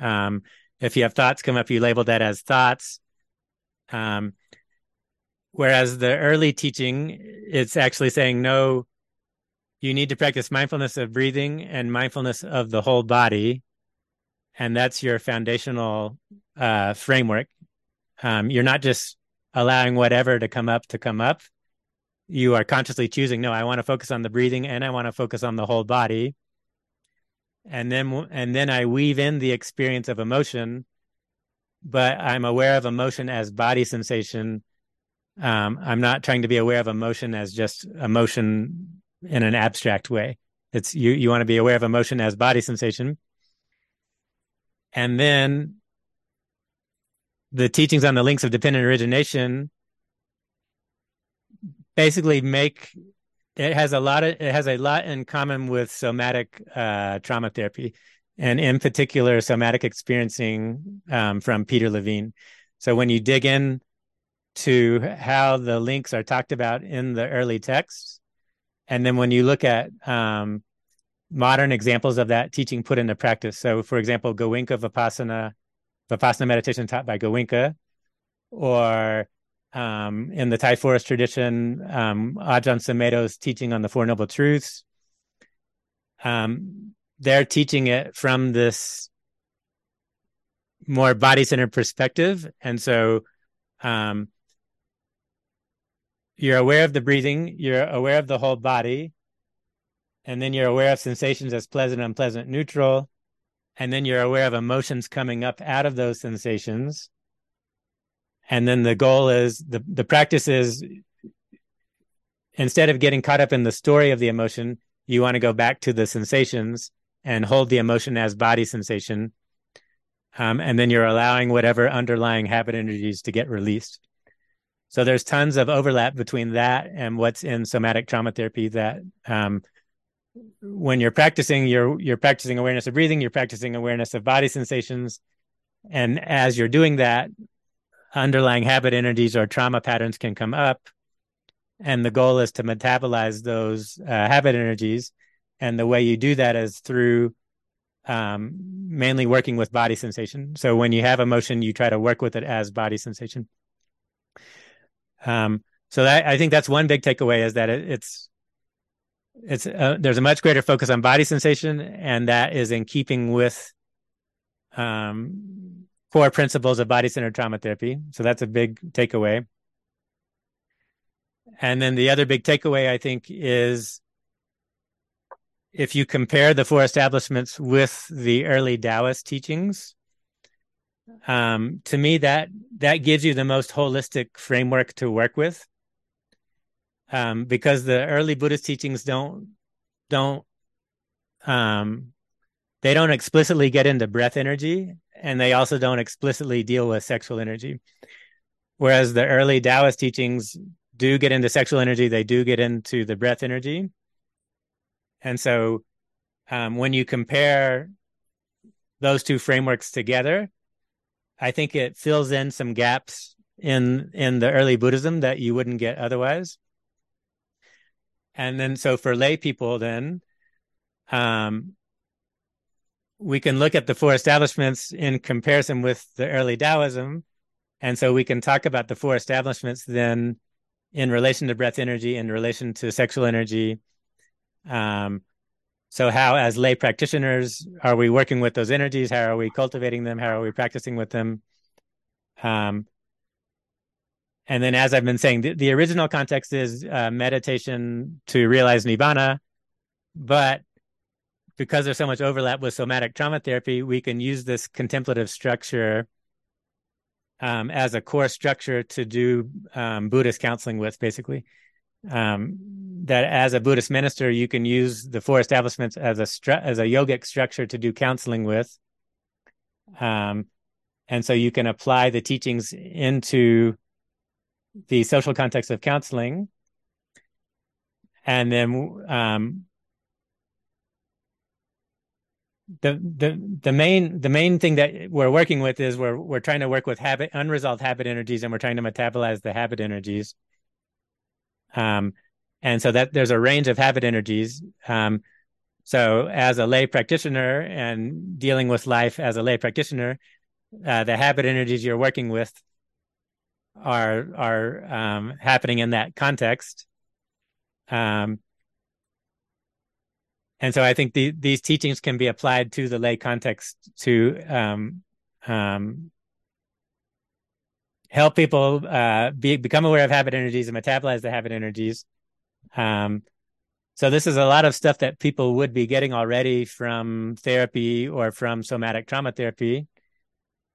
um, if you have thoughts come up you label that as thoughts um, whereas the early teaching it's actually saying no you need to practice mindfulness of breathing and mindfulness of the whole body. And that's your foundational uh, framework. Um, you're not just allowing whatever to come up to come up. You are consciously choosing, no, I want to focus on the breathing and I want to focus on the whole body. And then, and then I weave in the experience of emotion, but I'm aware of emotion as body sensation. Um, I'm not trying to be aware of emotion as just emotion in an abstract way. It's you you want to be aware of emotion as body sensation. And then the teachings on the links of dependent origination basically make it has a lot of it has a lot in common with somatic uh, trauma therapy and in particular somatic experiencing um, from peter levine. So when you dig in to how the links are talked about in the early texts and then when you look at um, modern examples of that teaching put into practice, so for example, Goenka Vipassana, Vipassana meditation taught by Goenka, or um, in the Thai forest tradition, um, Ajahn Sumedho's teaching on the Four Noble Truths. Um, they're teaching it from this more body centered perspective. And so um, you're aware of the breathing, you're aware of the whole body, and then you're aware of sensations as pleasant, unpleasant, neutral, and then you're aware of emotions coming up out of those sensations. And then the goal is the the practice is instead of getting caught up in the story of the emotion, you want to go back to the sensations and hold the emotion as body sensation. Um, and then you're allowing whatever underlying habit energies to get released. So there's tons of overlap between that and what's in somatic trauma therapy that um, when you're practicing, you're you're practicing awareness of breathing, you're practicing awareness of body sensations. And as you're doing that, underlying habit energies or trauma patterns can come up. And the goal is to metabolize those uh, habit energies. And the way you do that is through um, mainly working with body sensation. So when you have emotion, you try to work with it as body sensation. Um, so that, I think that's one big takeaway is that it, it's it's uh, there's a much greater focus on body sensation, and that is in keeping with um, core principles of body centered trauma therapy. So that's a big takeaway. And then the other big takeaway, I think, is if you compare the four establishments with the early Taoist teachings, um, to me that that gives you the most holistic framework to work with um, because the early buddhist teachings don't don't um, they don't explicitly get into breath energy and they also don't explicitly deal with sexual energy whereas the early taoist teachings do get into sexual energy they do get into the breath energy and so um, when you compare those two frameworks together I think it fills in some gaps in in the early Buddhism that you wouldn't get otherwise. And then so for lay people, then um, we can look at the four establishments in comparison with the early Taoism, and so we can talk about the four establishments then in relation to breath energy, in relation to sexual energy. Um, so how, as lay practitioners, are we working with those energies? How are we cultivating them? How are we practicing with them? Um, and then, as I've been saying, the, the original context is uh, meditation to realize nibbana, but because there's so much overlap with somatic trauma therapy, we can use this contemplative structure um, as a core structure to do um, Buddhist counseling with, basically. Um, that as a Buddhist minister, you can use the four establishments as a stru- as a yogic structure to do counseling with. Um, and so you can apply the teachings into the social context of counseling. And then um, the the the main the main thing that we're working with is we're we're trying to work with habit unresolved habit energies and we're trying to metabolize the habit energies um and so that there's a range of habit energies um so as a lay practitioner and dealing with life as a lay practitioner uh, the habit energies you're working with are are um, happening in that context um and so I think the, these teachings can be applied to the lay context to um, um, help people uh, be, become aware of habit energies and metabolize the habit energies. Um, so this is a lot of stuff that people would be getting already from therapy or from somatic trauma therapy.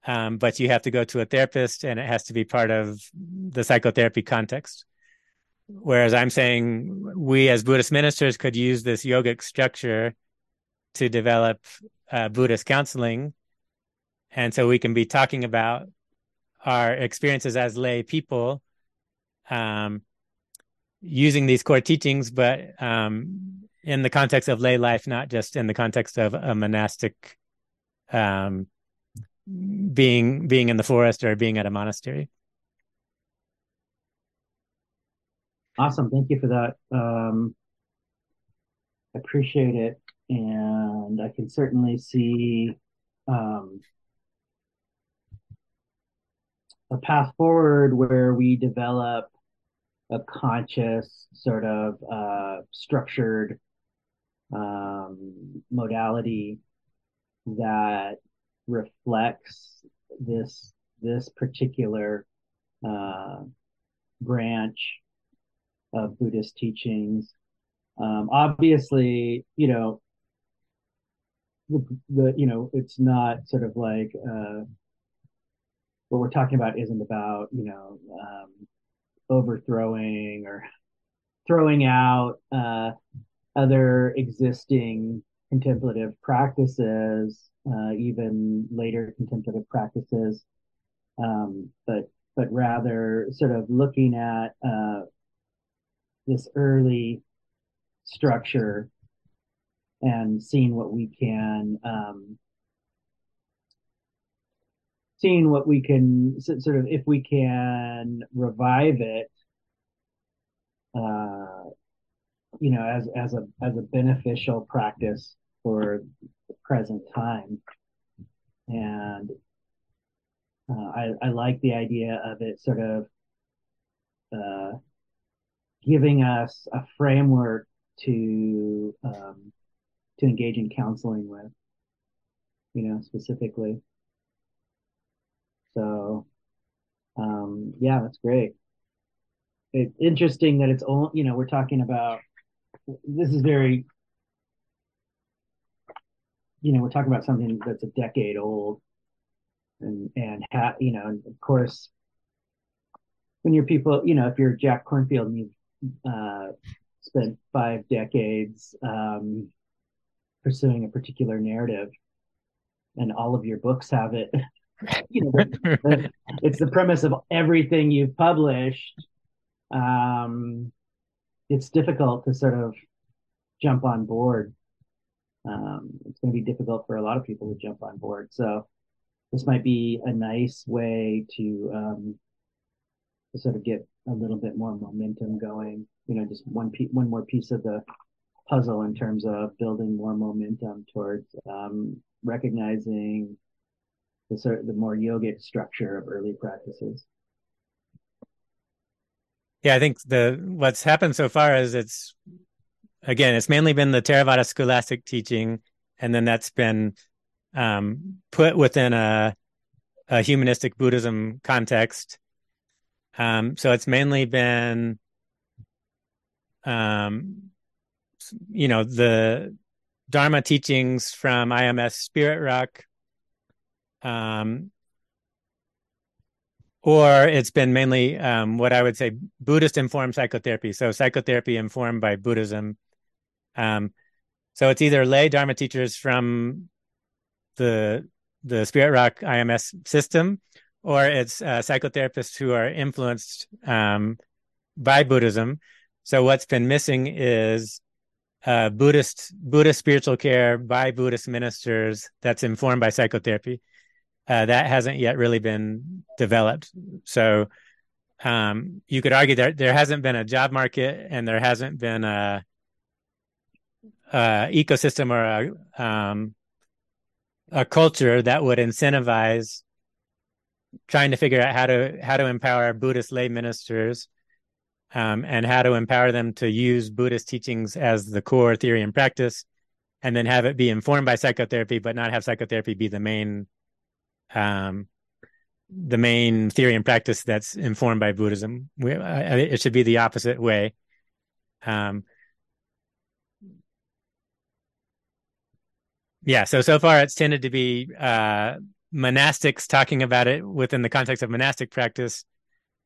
Um, but you have to go to a therapist and it has to be part of the psychotherapy context. Whereas I'm saying we as Buddhist ministers could use this yogic structure to develop uh, Buddhist counseling. And so we can be talking about our experiences as lay people um, using these core teachings, but um, in the context of lay life, not just in the context of a monastic um, being being in the forest or being at a monastery. Awesome. Thank you for that. Um, I appreciate it. And I can certainly see um, a path forward where we develop a conscious, sort of uh, structured um, modality that reflects this this particular uh, branch of Buddhist teachings. Um, obviously, you know, the, the, you know it's not sort of like uh, what we're talking about isn't about you know um, overthrowing or throwing out uh, other existing contemplative practices, uh, even later contemplative practices, um, but but rather sort of looking at uh, this early structure and seeing what we can um, seeing what we can sort of if we can revive it uh, you know as as a as a beneficial practice for the present time and uh, I, I like the idea of it sort of uh, giving us a framework to um, to engage in counseling with, you know, specifically. So, um, yeah, that's great. It's interesting that it's all, you know, we're talking about. This is very, you know, we're talking about something that's a decade old, and and ha, you know, and of course, when you're people, you know, if you're Jack Kornfield and you've uh, spent five decades um, pursuing a particular narrative, and all of your books have it. you know, it's the premise of everything you've published. Um, it's difficult to sort of jump on board. Um, it's going to be difficult for a lot of people to jump on board. So this might be a nice way to um, to sort of get a little bit more momentum going. You know, just one pe- one more piece of the puzzle in terms of building more momentum towards um, recognizing the sort of the more yogic structure of early practices. Yeah, I think the what's happened so far is it's again it's mainly been the Theravada scholastic teaching, and then that's been um, put within a, a humanistic Buddhism context. Um, so it's mainly been, um, you know, the Dharma teachings from IMS Spirit Rock, um, or it's been mainly um, what I would say Buddhist informed psychotherapy. So psychotherapy informed by Buddhism. Um, so it's either lay Dharma teachers from the the Spirit Rock IMS system, or it's uh, psychotherapists who are influenced um, by Buddhism. So what's been missing is uh, Buddhist Buddhist spiritual care by Buddhist ministers that's informed by psychotherapy. Uh, that hasn't yet really been developed. So um, you could argue that there hasn't been a job market and there hasn't been a, a ecosystem or a um, a culture that would incentivize trying to figure out how to how to empower Buddhist lay ministers um, and how to empower them to use Buddhist teachings as the core theory and practice, and then have it be informed by psychotherapy, but not have psychotherapy be the main um, the main theory and practice that's informed by Buddhism. We, uh, it should be the opposite way. Um, yeah so so far it's tended to be uh monastics talking about it within the context of monastic practice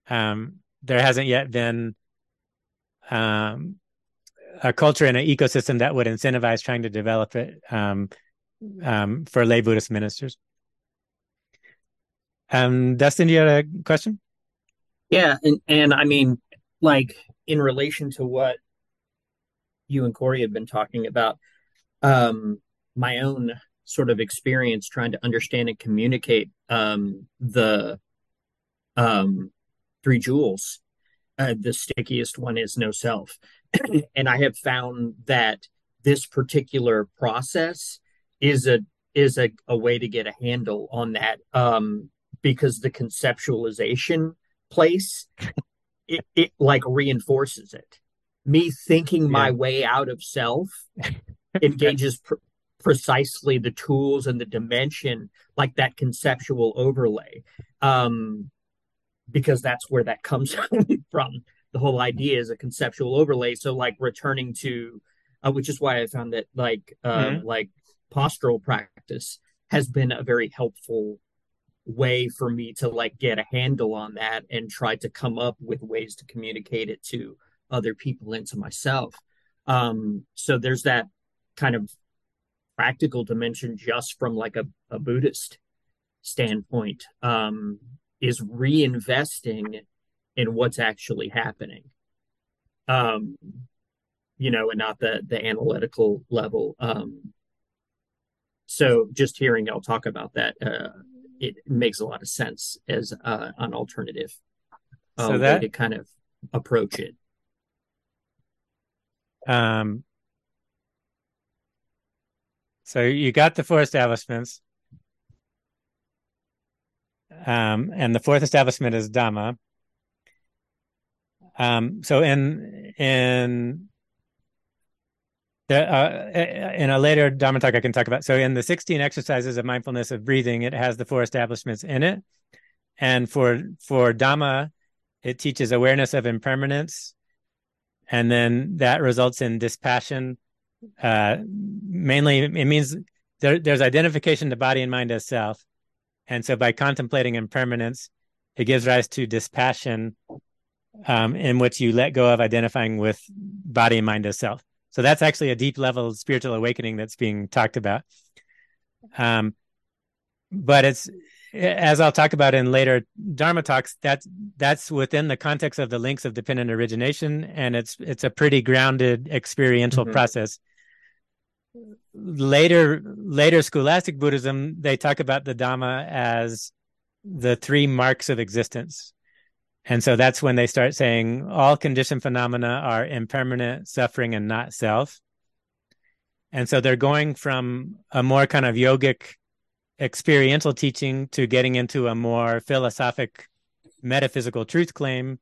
um there hasn't yet been um a culture and an ecosystem that would incentivize trying to develop it um, um, for lay Buddhist ministers. Um, Dustin, do you have a question? Yeah, and and I mean, like in relation to what you and Corey have been talking about, um, my own sort of experience trying to understand and communicate um, the um, three jewels. Uh, the stickiest one is no self. and I have found that this particular process is a is a, a way to get a handle on that um, because the conceptualization place it, it like reinforces it me thinking yeah. my way out of self engages pr- precisely the tools and the dimension like that conceptual overlay um because that's where that comes from. The whole idea is a conceptual overlay. So like returning to uh, which is why i found that like uh, mm-hmm. like postural practice has been a very helpful way for me to like get a handle on that and try to come up with ways to communicate it to other people and to myself. Um so there's that kind of practical dimension just from like a, a Buddhist standpoint um, is reinvesting in what's actually happening. Um, you know, and not the the analytical level. Um, so just hearing y'all talk about that, uh, it makes a lot of sense as uh, an alternative uh, so that, way to kind of approach it. Um, so you got the four establishments. Um, and the fourth establishment is Dhamma. Um, so in in the, uh, in a later Dhamma talk, I can talk about. So in the 16 exercises of mindfulness of breathing, it has the four establishments in it. And for for Dhamma, it teaches awareness of impermanence, and then that results in dispassion uh, mainly it means there, there's identification to body and mind as self. And so by contemplating impermanence, it gives rise to dispassion um, in which you let go of identifying with body and mind as self. So that's actually a deep level spiritual awakening that's being talked about. Um, but it's as I'll talk about in later Dharma talks, that's that's within the context of the links of dependent origination, and it's it's a pretty grounded experiential mm-hmm. process later later scholastic buddhism they talk about the dhamma as the three marks of existence And so that's when they start saying all conditioned phenomena are impermanent, suffering, and not self. And so they're going from a more kind of yogic experiential teaching to getting into a more philosophic metaphysical truth claim.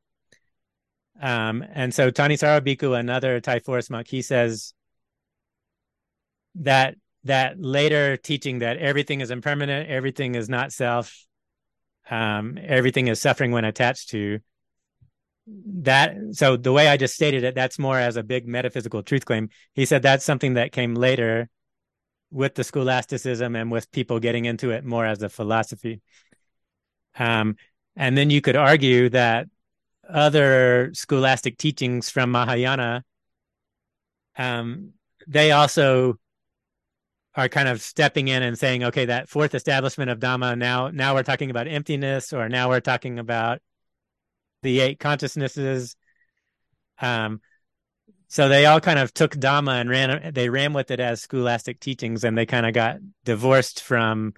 Um, and so Thanissaro Bhikkhu, another Thai forest monk, he says that that later teaching that everything is impermanent, everything is not self, um, everything is suffering when attached to that. So the way I just stated it, that's more as a big metaphysical truth claim. He said that's something that came later with the scholasticism and with people getting into it more as a philosophy. Um, and then you could argue that other scholastic teachings from Mahayana, um, they also are kind of stepping in and saying, okay, that fourth establishment of Dhamma, now now we're talking about emptiness, or now we're talking about the eight consciousnesses. Um, so they all kind of took Dhamma and ran they ran with it as scholastic teachings, and they kind of got divorced from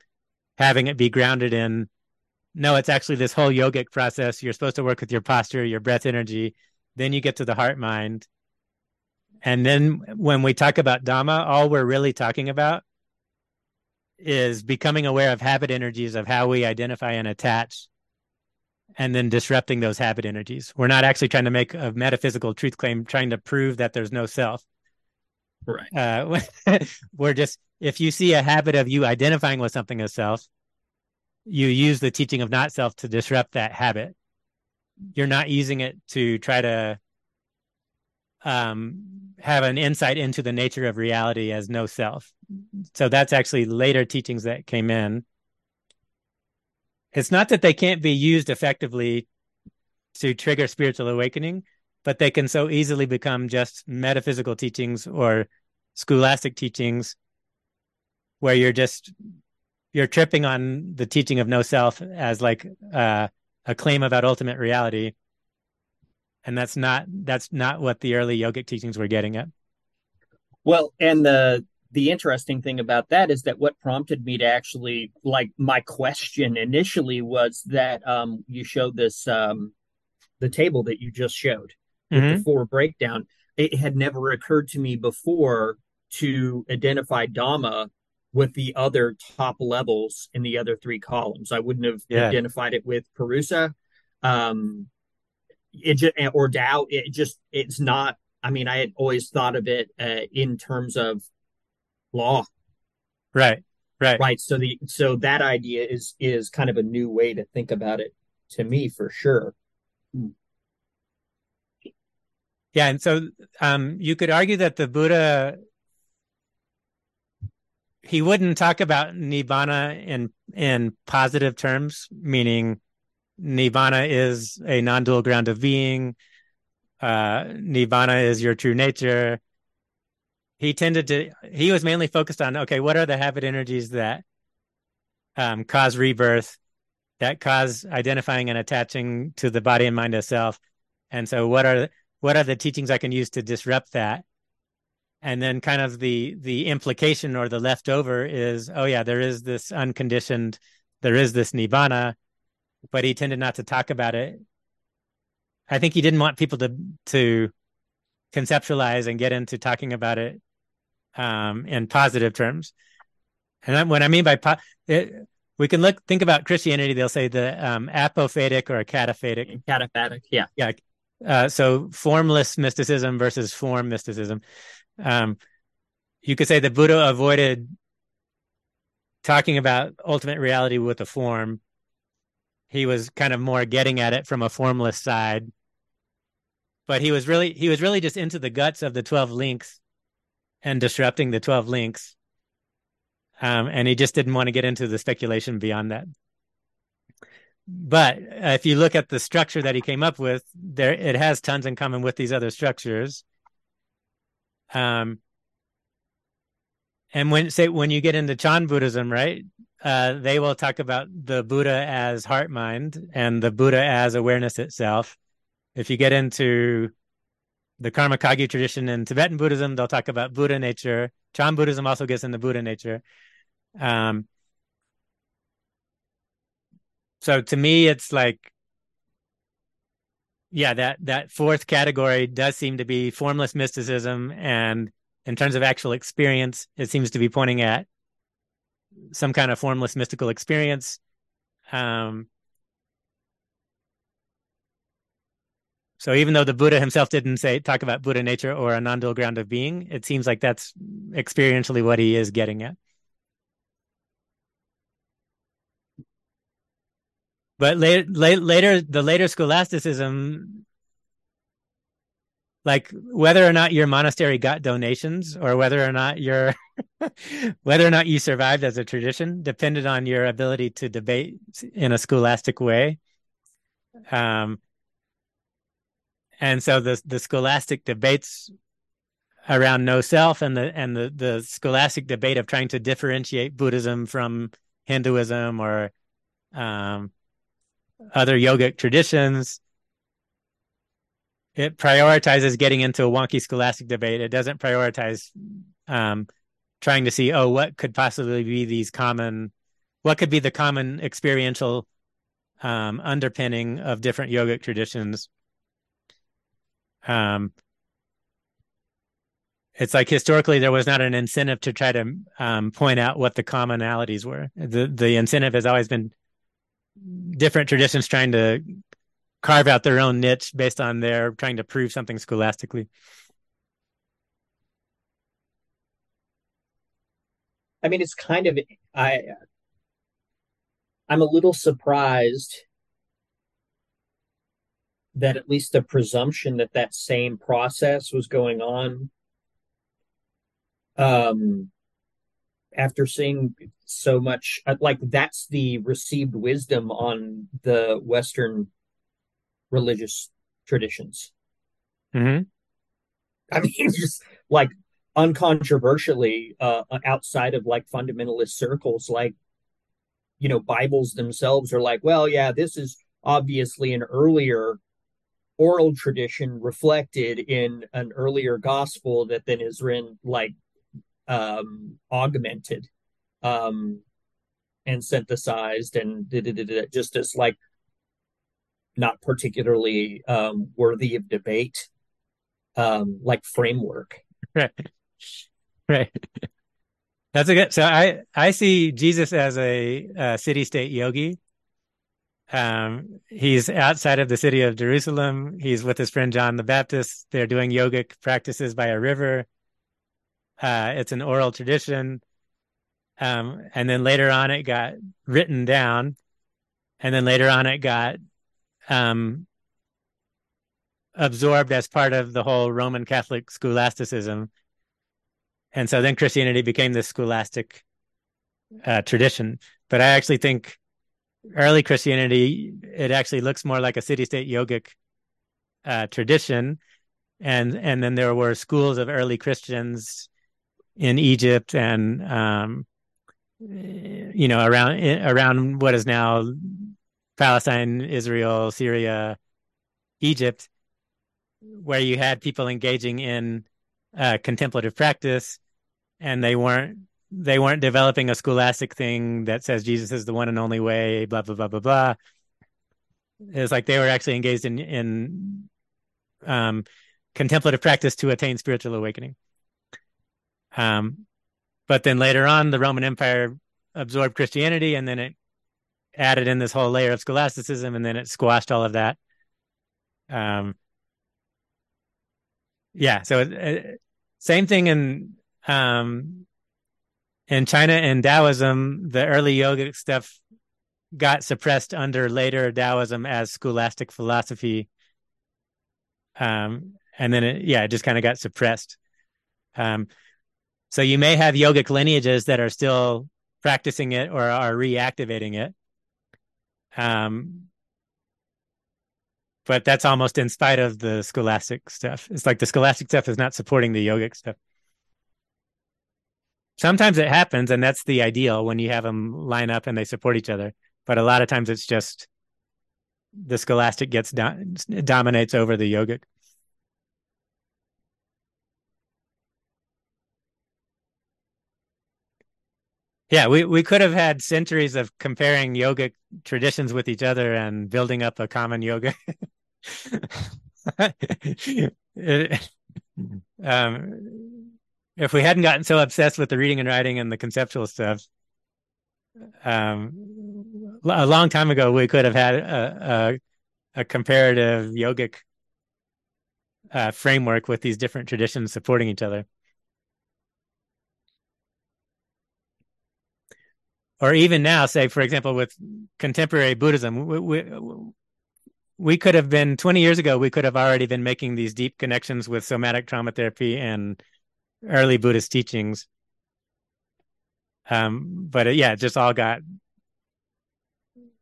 having it be grounded in no, it's actually this whole yogic process. You're supposed to work with your posture, your breath energy. Then you get to the heart mind. And then when we talk about Dhamma, all we're really talking about is becoming aware of habit energies of how we identify and attach and then disrupting those habit energies. We're not actually trying to make a metaphysical truth claim, trying to prove that there's no self. Right. Uh, we're just, if you see a habit of you identifying with something as self, you use the teaching of not self to disrupt that habit. You're not using it to try to um, have an insight into the nature of reality as no self. So that's actually later teachings that came in. It's not that they can't be used effectively to trigger spiritual awakening, but they can so easily become just metaphysical teachings or scholastic teachings where you're just you're tripping on the teaching of no self as like uh, a claim about ultimate reality and that's not that's not what the early yogic teachings were getting at well and the the interesting thing about that is that what prompted me to actually like my question initially was that um, you showed this um, the table that you just showed with mm-hmm. the four breakdown it had never occurred to me before to identify dhamma with the other top levels in the other three columns i wouldn't have yeah. identified it with purusa um, it just or doubt it just it's not i mean i had always thought of it uh, in terms of law. Right right. Right so the so that idea is is kind of a new way to think about it to me for sure. Yeah and so um you could argue that the buddha he wouldn't talk about nibbana in in positive terms meaning Nibbana is a non-dual ground of being. Uh, Nibbana is your true nature. He tended to, he was mainly focused on, okay, what are the habit energies that um, cause rebirth, that cause identifying and attaching to the body and mind as self? And so what are, what are the teachings I can use to disrupt that? And then kind of the, the implication or the leftover is, oh yeah, there is this unconditioned, there is this Nibbana but he tended not to talk about it. I think he didn't want people to to conceptualize and get into talking about it um, in positive terms. And what I mean by po- it, we can look think about Christianity. They'll say the um, apophatic or cataphatic. Cataphatic, yeah, yeah. Uh, so formless mysticism versus form mysticism. Um, you could say the Buddha avoided talking about ultimate reality with a form he was kind of more getting at it from a formless side. But he was really he was really just into the guts of the 12 links and disrupting the 12 links. Um, and he just didn't want to get into the speculation beyond that. But if you look at the structure that he came up with there it has tons in common with these other structures. Um and when say when you get into chan buddhism right uh, they will talk about the Buddha as heart mind and the Buddha as awareness itself. If you get into the Karma Kagyu tradition in Tibetan Buddhism, they'll talk about Buddha nature. Chan Buddhism also gets into Buddha nature. Um, so to me, it's like yeah, that that fourth category does seem to be formless mysticism, and in terms of actual experience, it seems to be pointing at some kind of formless mystical experience. Um, so even though the Buddha himself didn't say talk about Buddha nature or a non-dual ground of being, it seems like that's experientially what he is getting at. But later, later, the later scholasticism, like whether or not your monastery got donations or whether or not your whether or not you survived as a tradition depended on your ability to debate in a scholastic way. Um, and so the the scholastic debates around no self and the and the the scholastic debate of trying to differentiate Buddhism from Hinduism or um, other yogic traditions. It prioritizes getting into a wonky scholastic debate. It doesn't prioritize um, trying to see, oh, what could possibly be these common, what could be the common experiential um, underpinning of different yogic traditions. Um, it's like historically there was not an incentive to try to um, point out what the commonalities were. The the incentive has always been different traditions trying to carve out their own niche based on their trying to prove something scholastically. I mean, it's kind of I. I'm a little surprised that at least the presumption that that same process was going on um after seeing so much like that's the received wisdom on the western religious traditions mm-hmm. i mean just like uncontroversially uh outside of like fundamentalist circles like you know bibles themselves are like well yeah this is obviously an earlier oral tradition reflected in an earlier gospel that then is written like um, augmented um, and synthesized and just as like not particularly um, worthy of debate um, like framework. Right. Right. That's a good so i i see jesus as a, a city state yogi. Um, he's outside of the city of jerusalem. He's with his friend john the baptist. They're doing yogic practices by a river. Uh, it's an oral tradition. Um, and then later on, it got written down. And then later on, it got um, absorbed as part of the whole Roman Catholic scholasticism. And so then Christianity became this scholastic uh, tradition. But I actually think early Christianity, it actually looks more like a city state yogic uh, tradition. And, and then there were schools of early Christians in Egypt and um, you know around around what is now Palestine, Israel, Syria, Egypt, where you had people engaging in uh, contemplative practice, and they weren't they weren't developing a scholastic thing that says Jesus is the one and only way, blah blah blah blah blah. It's like they were actually engaged in in um, contemplative practice to attain spiritual awakening. Um, but then later on, the Roman Empire absorbed Christianity, and then it added in this whole layer of scholasticism, and then it squashed all of that. Um, yeah, so it, it, same thing in um, in China and Taoism. The early yogic stuff got suppressed under later Taoism as scholastic philosophy. Um, and then it, yeah, it just kind of got suppressed. Um, so you may have yogic lineages that are still practicing it or are reactivating it. Um, but that's almost in spite of the scholastic stuff. It's like the scholastic stuff is not supporting the yogic stuff. Sometimes it happens, and that's the ideal when you have them line up and they support each other. But a lot of times it's just the scholastic gets do- dominates over the yogic. Yeah, we, we could have had centuries of comparing yogic traditions with each other and building up a common yoga. um, if we hadn't gotten so obsessed with the reading and writing and the conceptual stuff, um, a long time ago we could have had a, a, a comparative yogic uh, framework with these different traditions supporting each other. Or even now, say, for example, with contemporary Buddhism, we, we, we could have been 20 years ago, we could have already been making these deep connections with somatic trauma therapy and early Buddhist teachings. Um, but it, yeah, it just all got,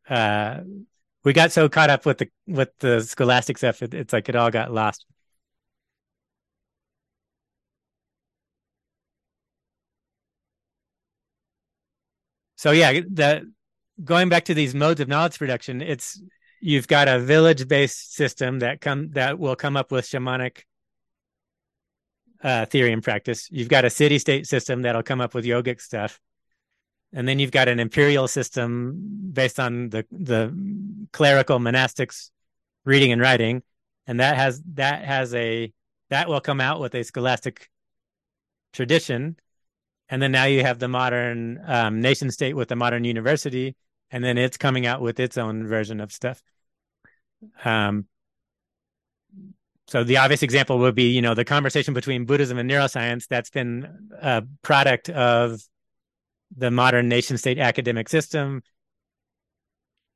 uh, we got so caught up with the, with the scholastic stuff. It, it's like it all got lost. So yeah, that going back to these modes of knowledge production, it's you've got a village based system that come that will come up with shamanic uh, theory and practice. You've got a city state system that'll come up with yogic stuff. And then you've got an imperial system based on the the clerical monastics reading and writing. And that has that has a that will come out with a scholastic tradition and then now you have the modern um, nation state with the modern university and then it's coming out with its own version of stuff. Um, so the obvious example would be you know the conversation between buddhism and neuroscience that's been a product of the modern nation state academic system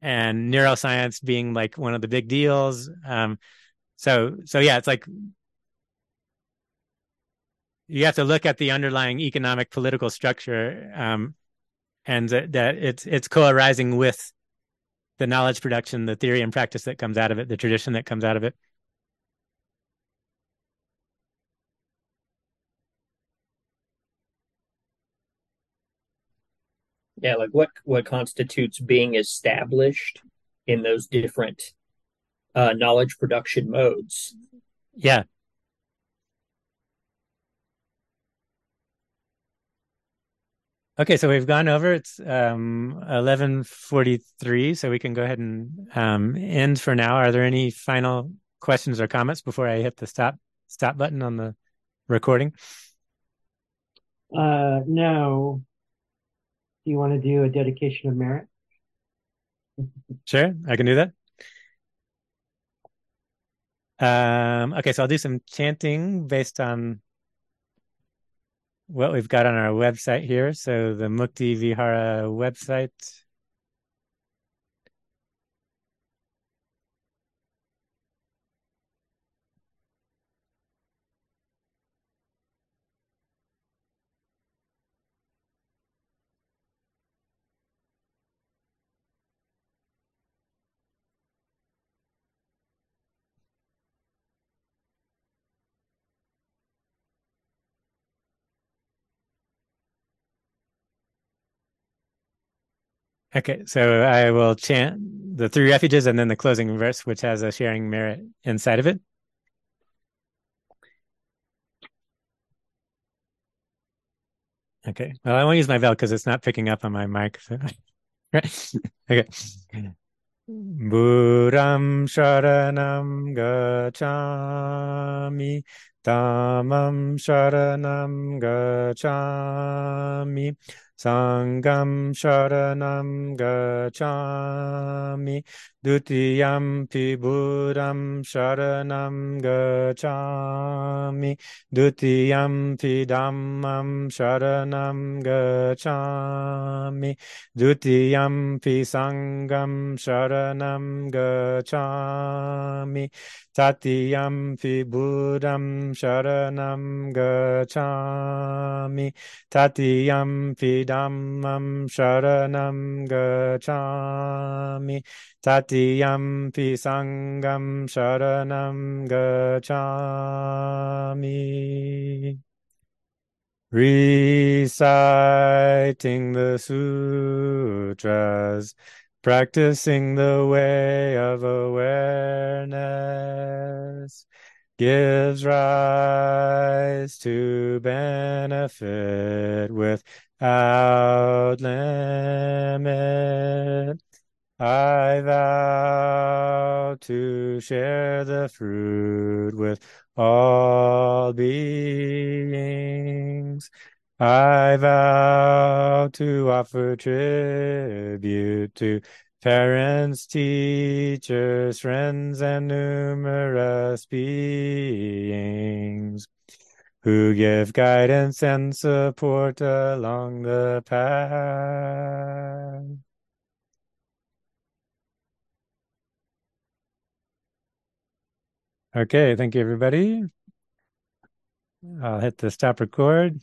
and neuroscience being like one of the big deals. Um, so so yeah it's like you have to look at the underlying economic political structure um, and that, that it's it's co-arising with the knowledge production the theory and practice that comes out of it the tradition that comes out of it. Yeah like what what constitutes being established in those different uh, knowledge production modes? Yeah Okay, so we've gone over. It's um, 11:43, so we can go ahead and um, end for now. Are there any final questions or comments before I hit the stop stop button on the recording? Uh, no. Do you want to do a dedication of merit? Sure, I can do that. Um, okay, so I'll do some chanting based on what we've got on our website here. So the Mukti Vihara website. Okay, so I will chant the three refuges and then the closing verse, which has a sharing merit inside of it. Okay, well, I won't use my bell because it's not picking up on my mic. So. okay. Buddham Sharanam Gacchami Dhammam Sharanam Gacchami Sangam Sharanam Gacchami Dutiyampi Buddham Sharanam Gacchami Dutiyampi Dhammam Sharanam Gacchami Dutiyampi Sangam Sharanam Gacchami Tatiyampi Buddham Sharanam Gacchami. Tatiyampi Dhammam Sharanam Gacchami. Tatiyampi Sangam Sharanam Gacchami. Reciting the sutras, practicing the way of awareness gives rise to benefit without limit I vow to share the fruit with all beings. I vow to offer tribute to parents, teachers, friends, and numerous beings who give guidance and support along the path. Okay, thank you, everybody. I'll hit the stop record.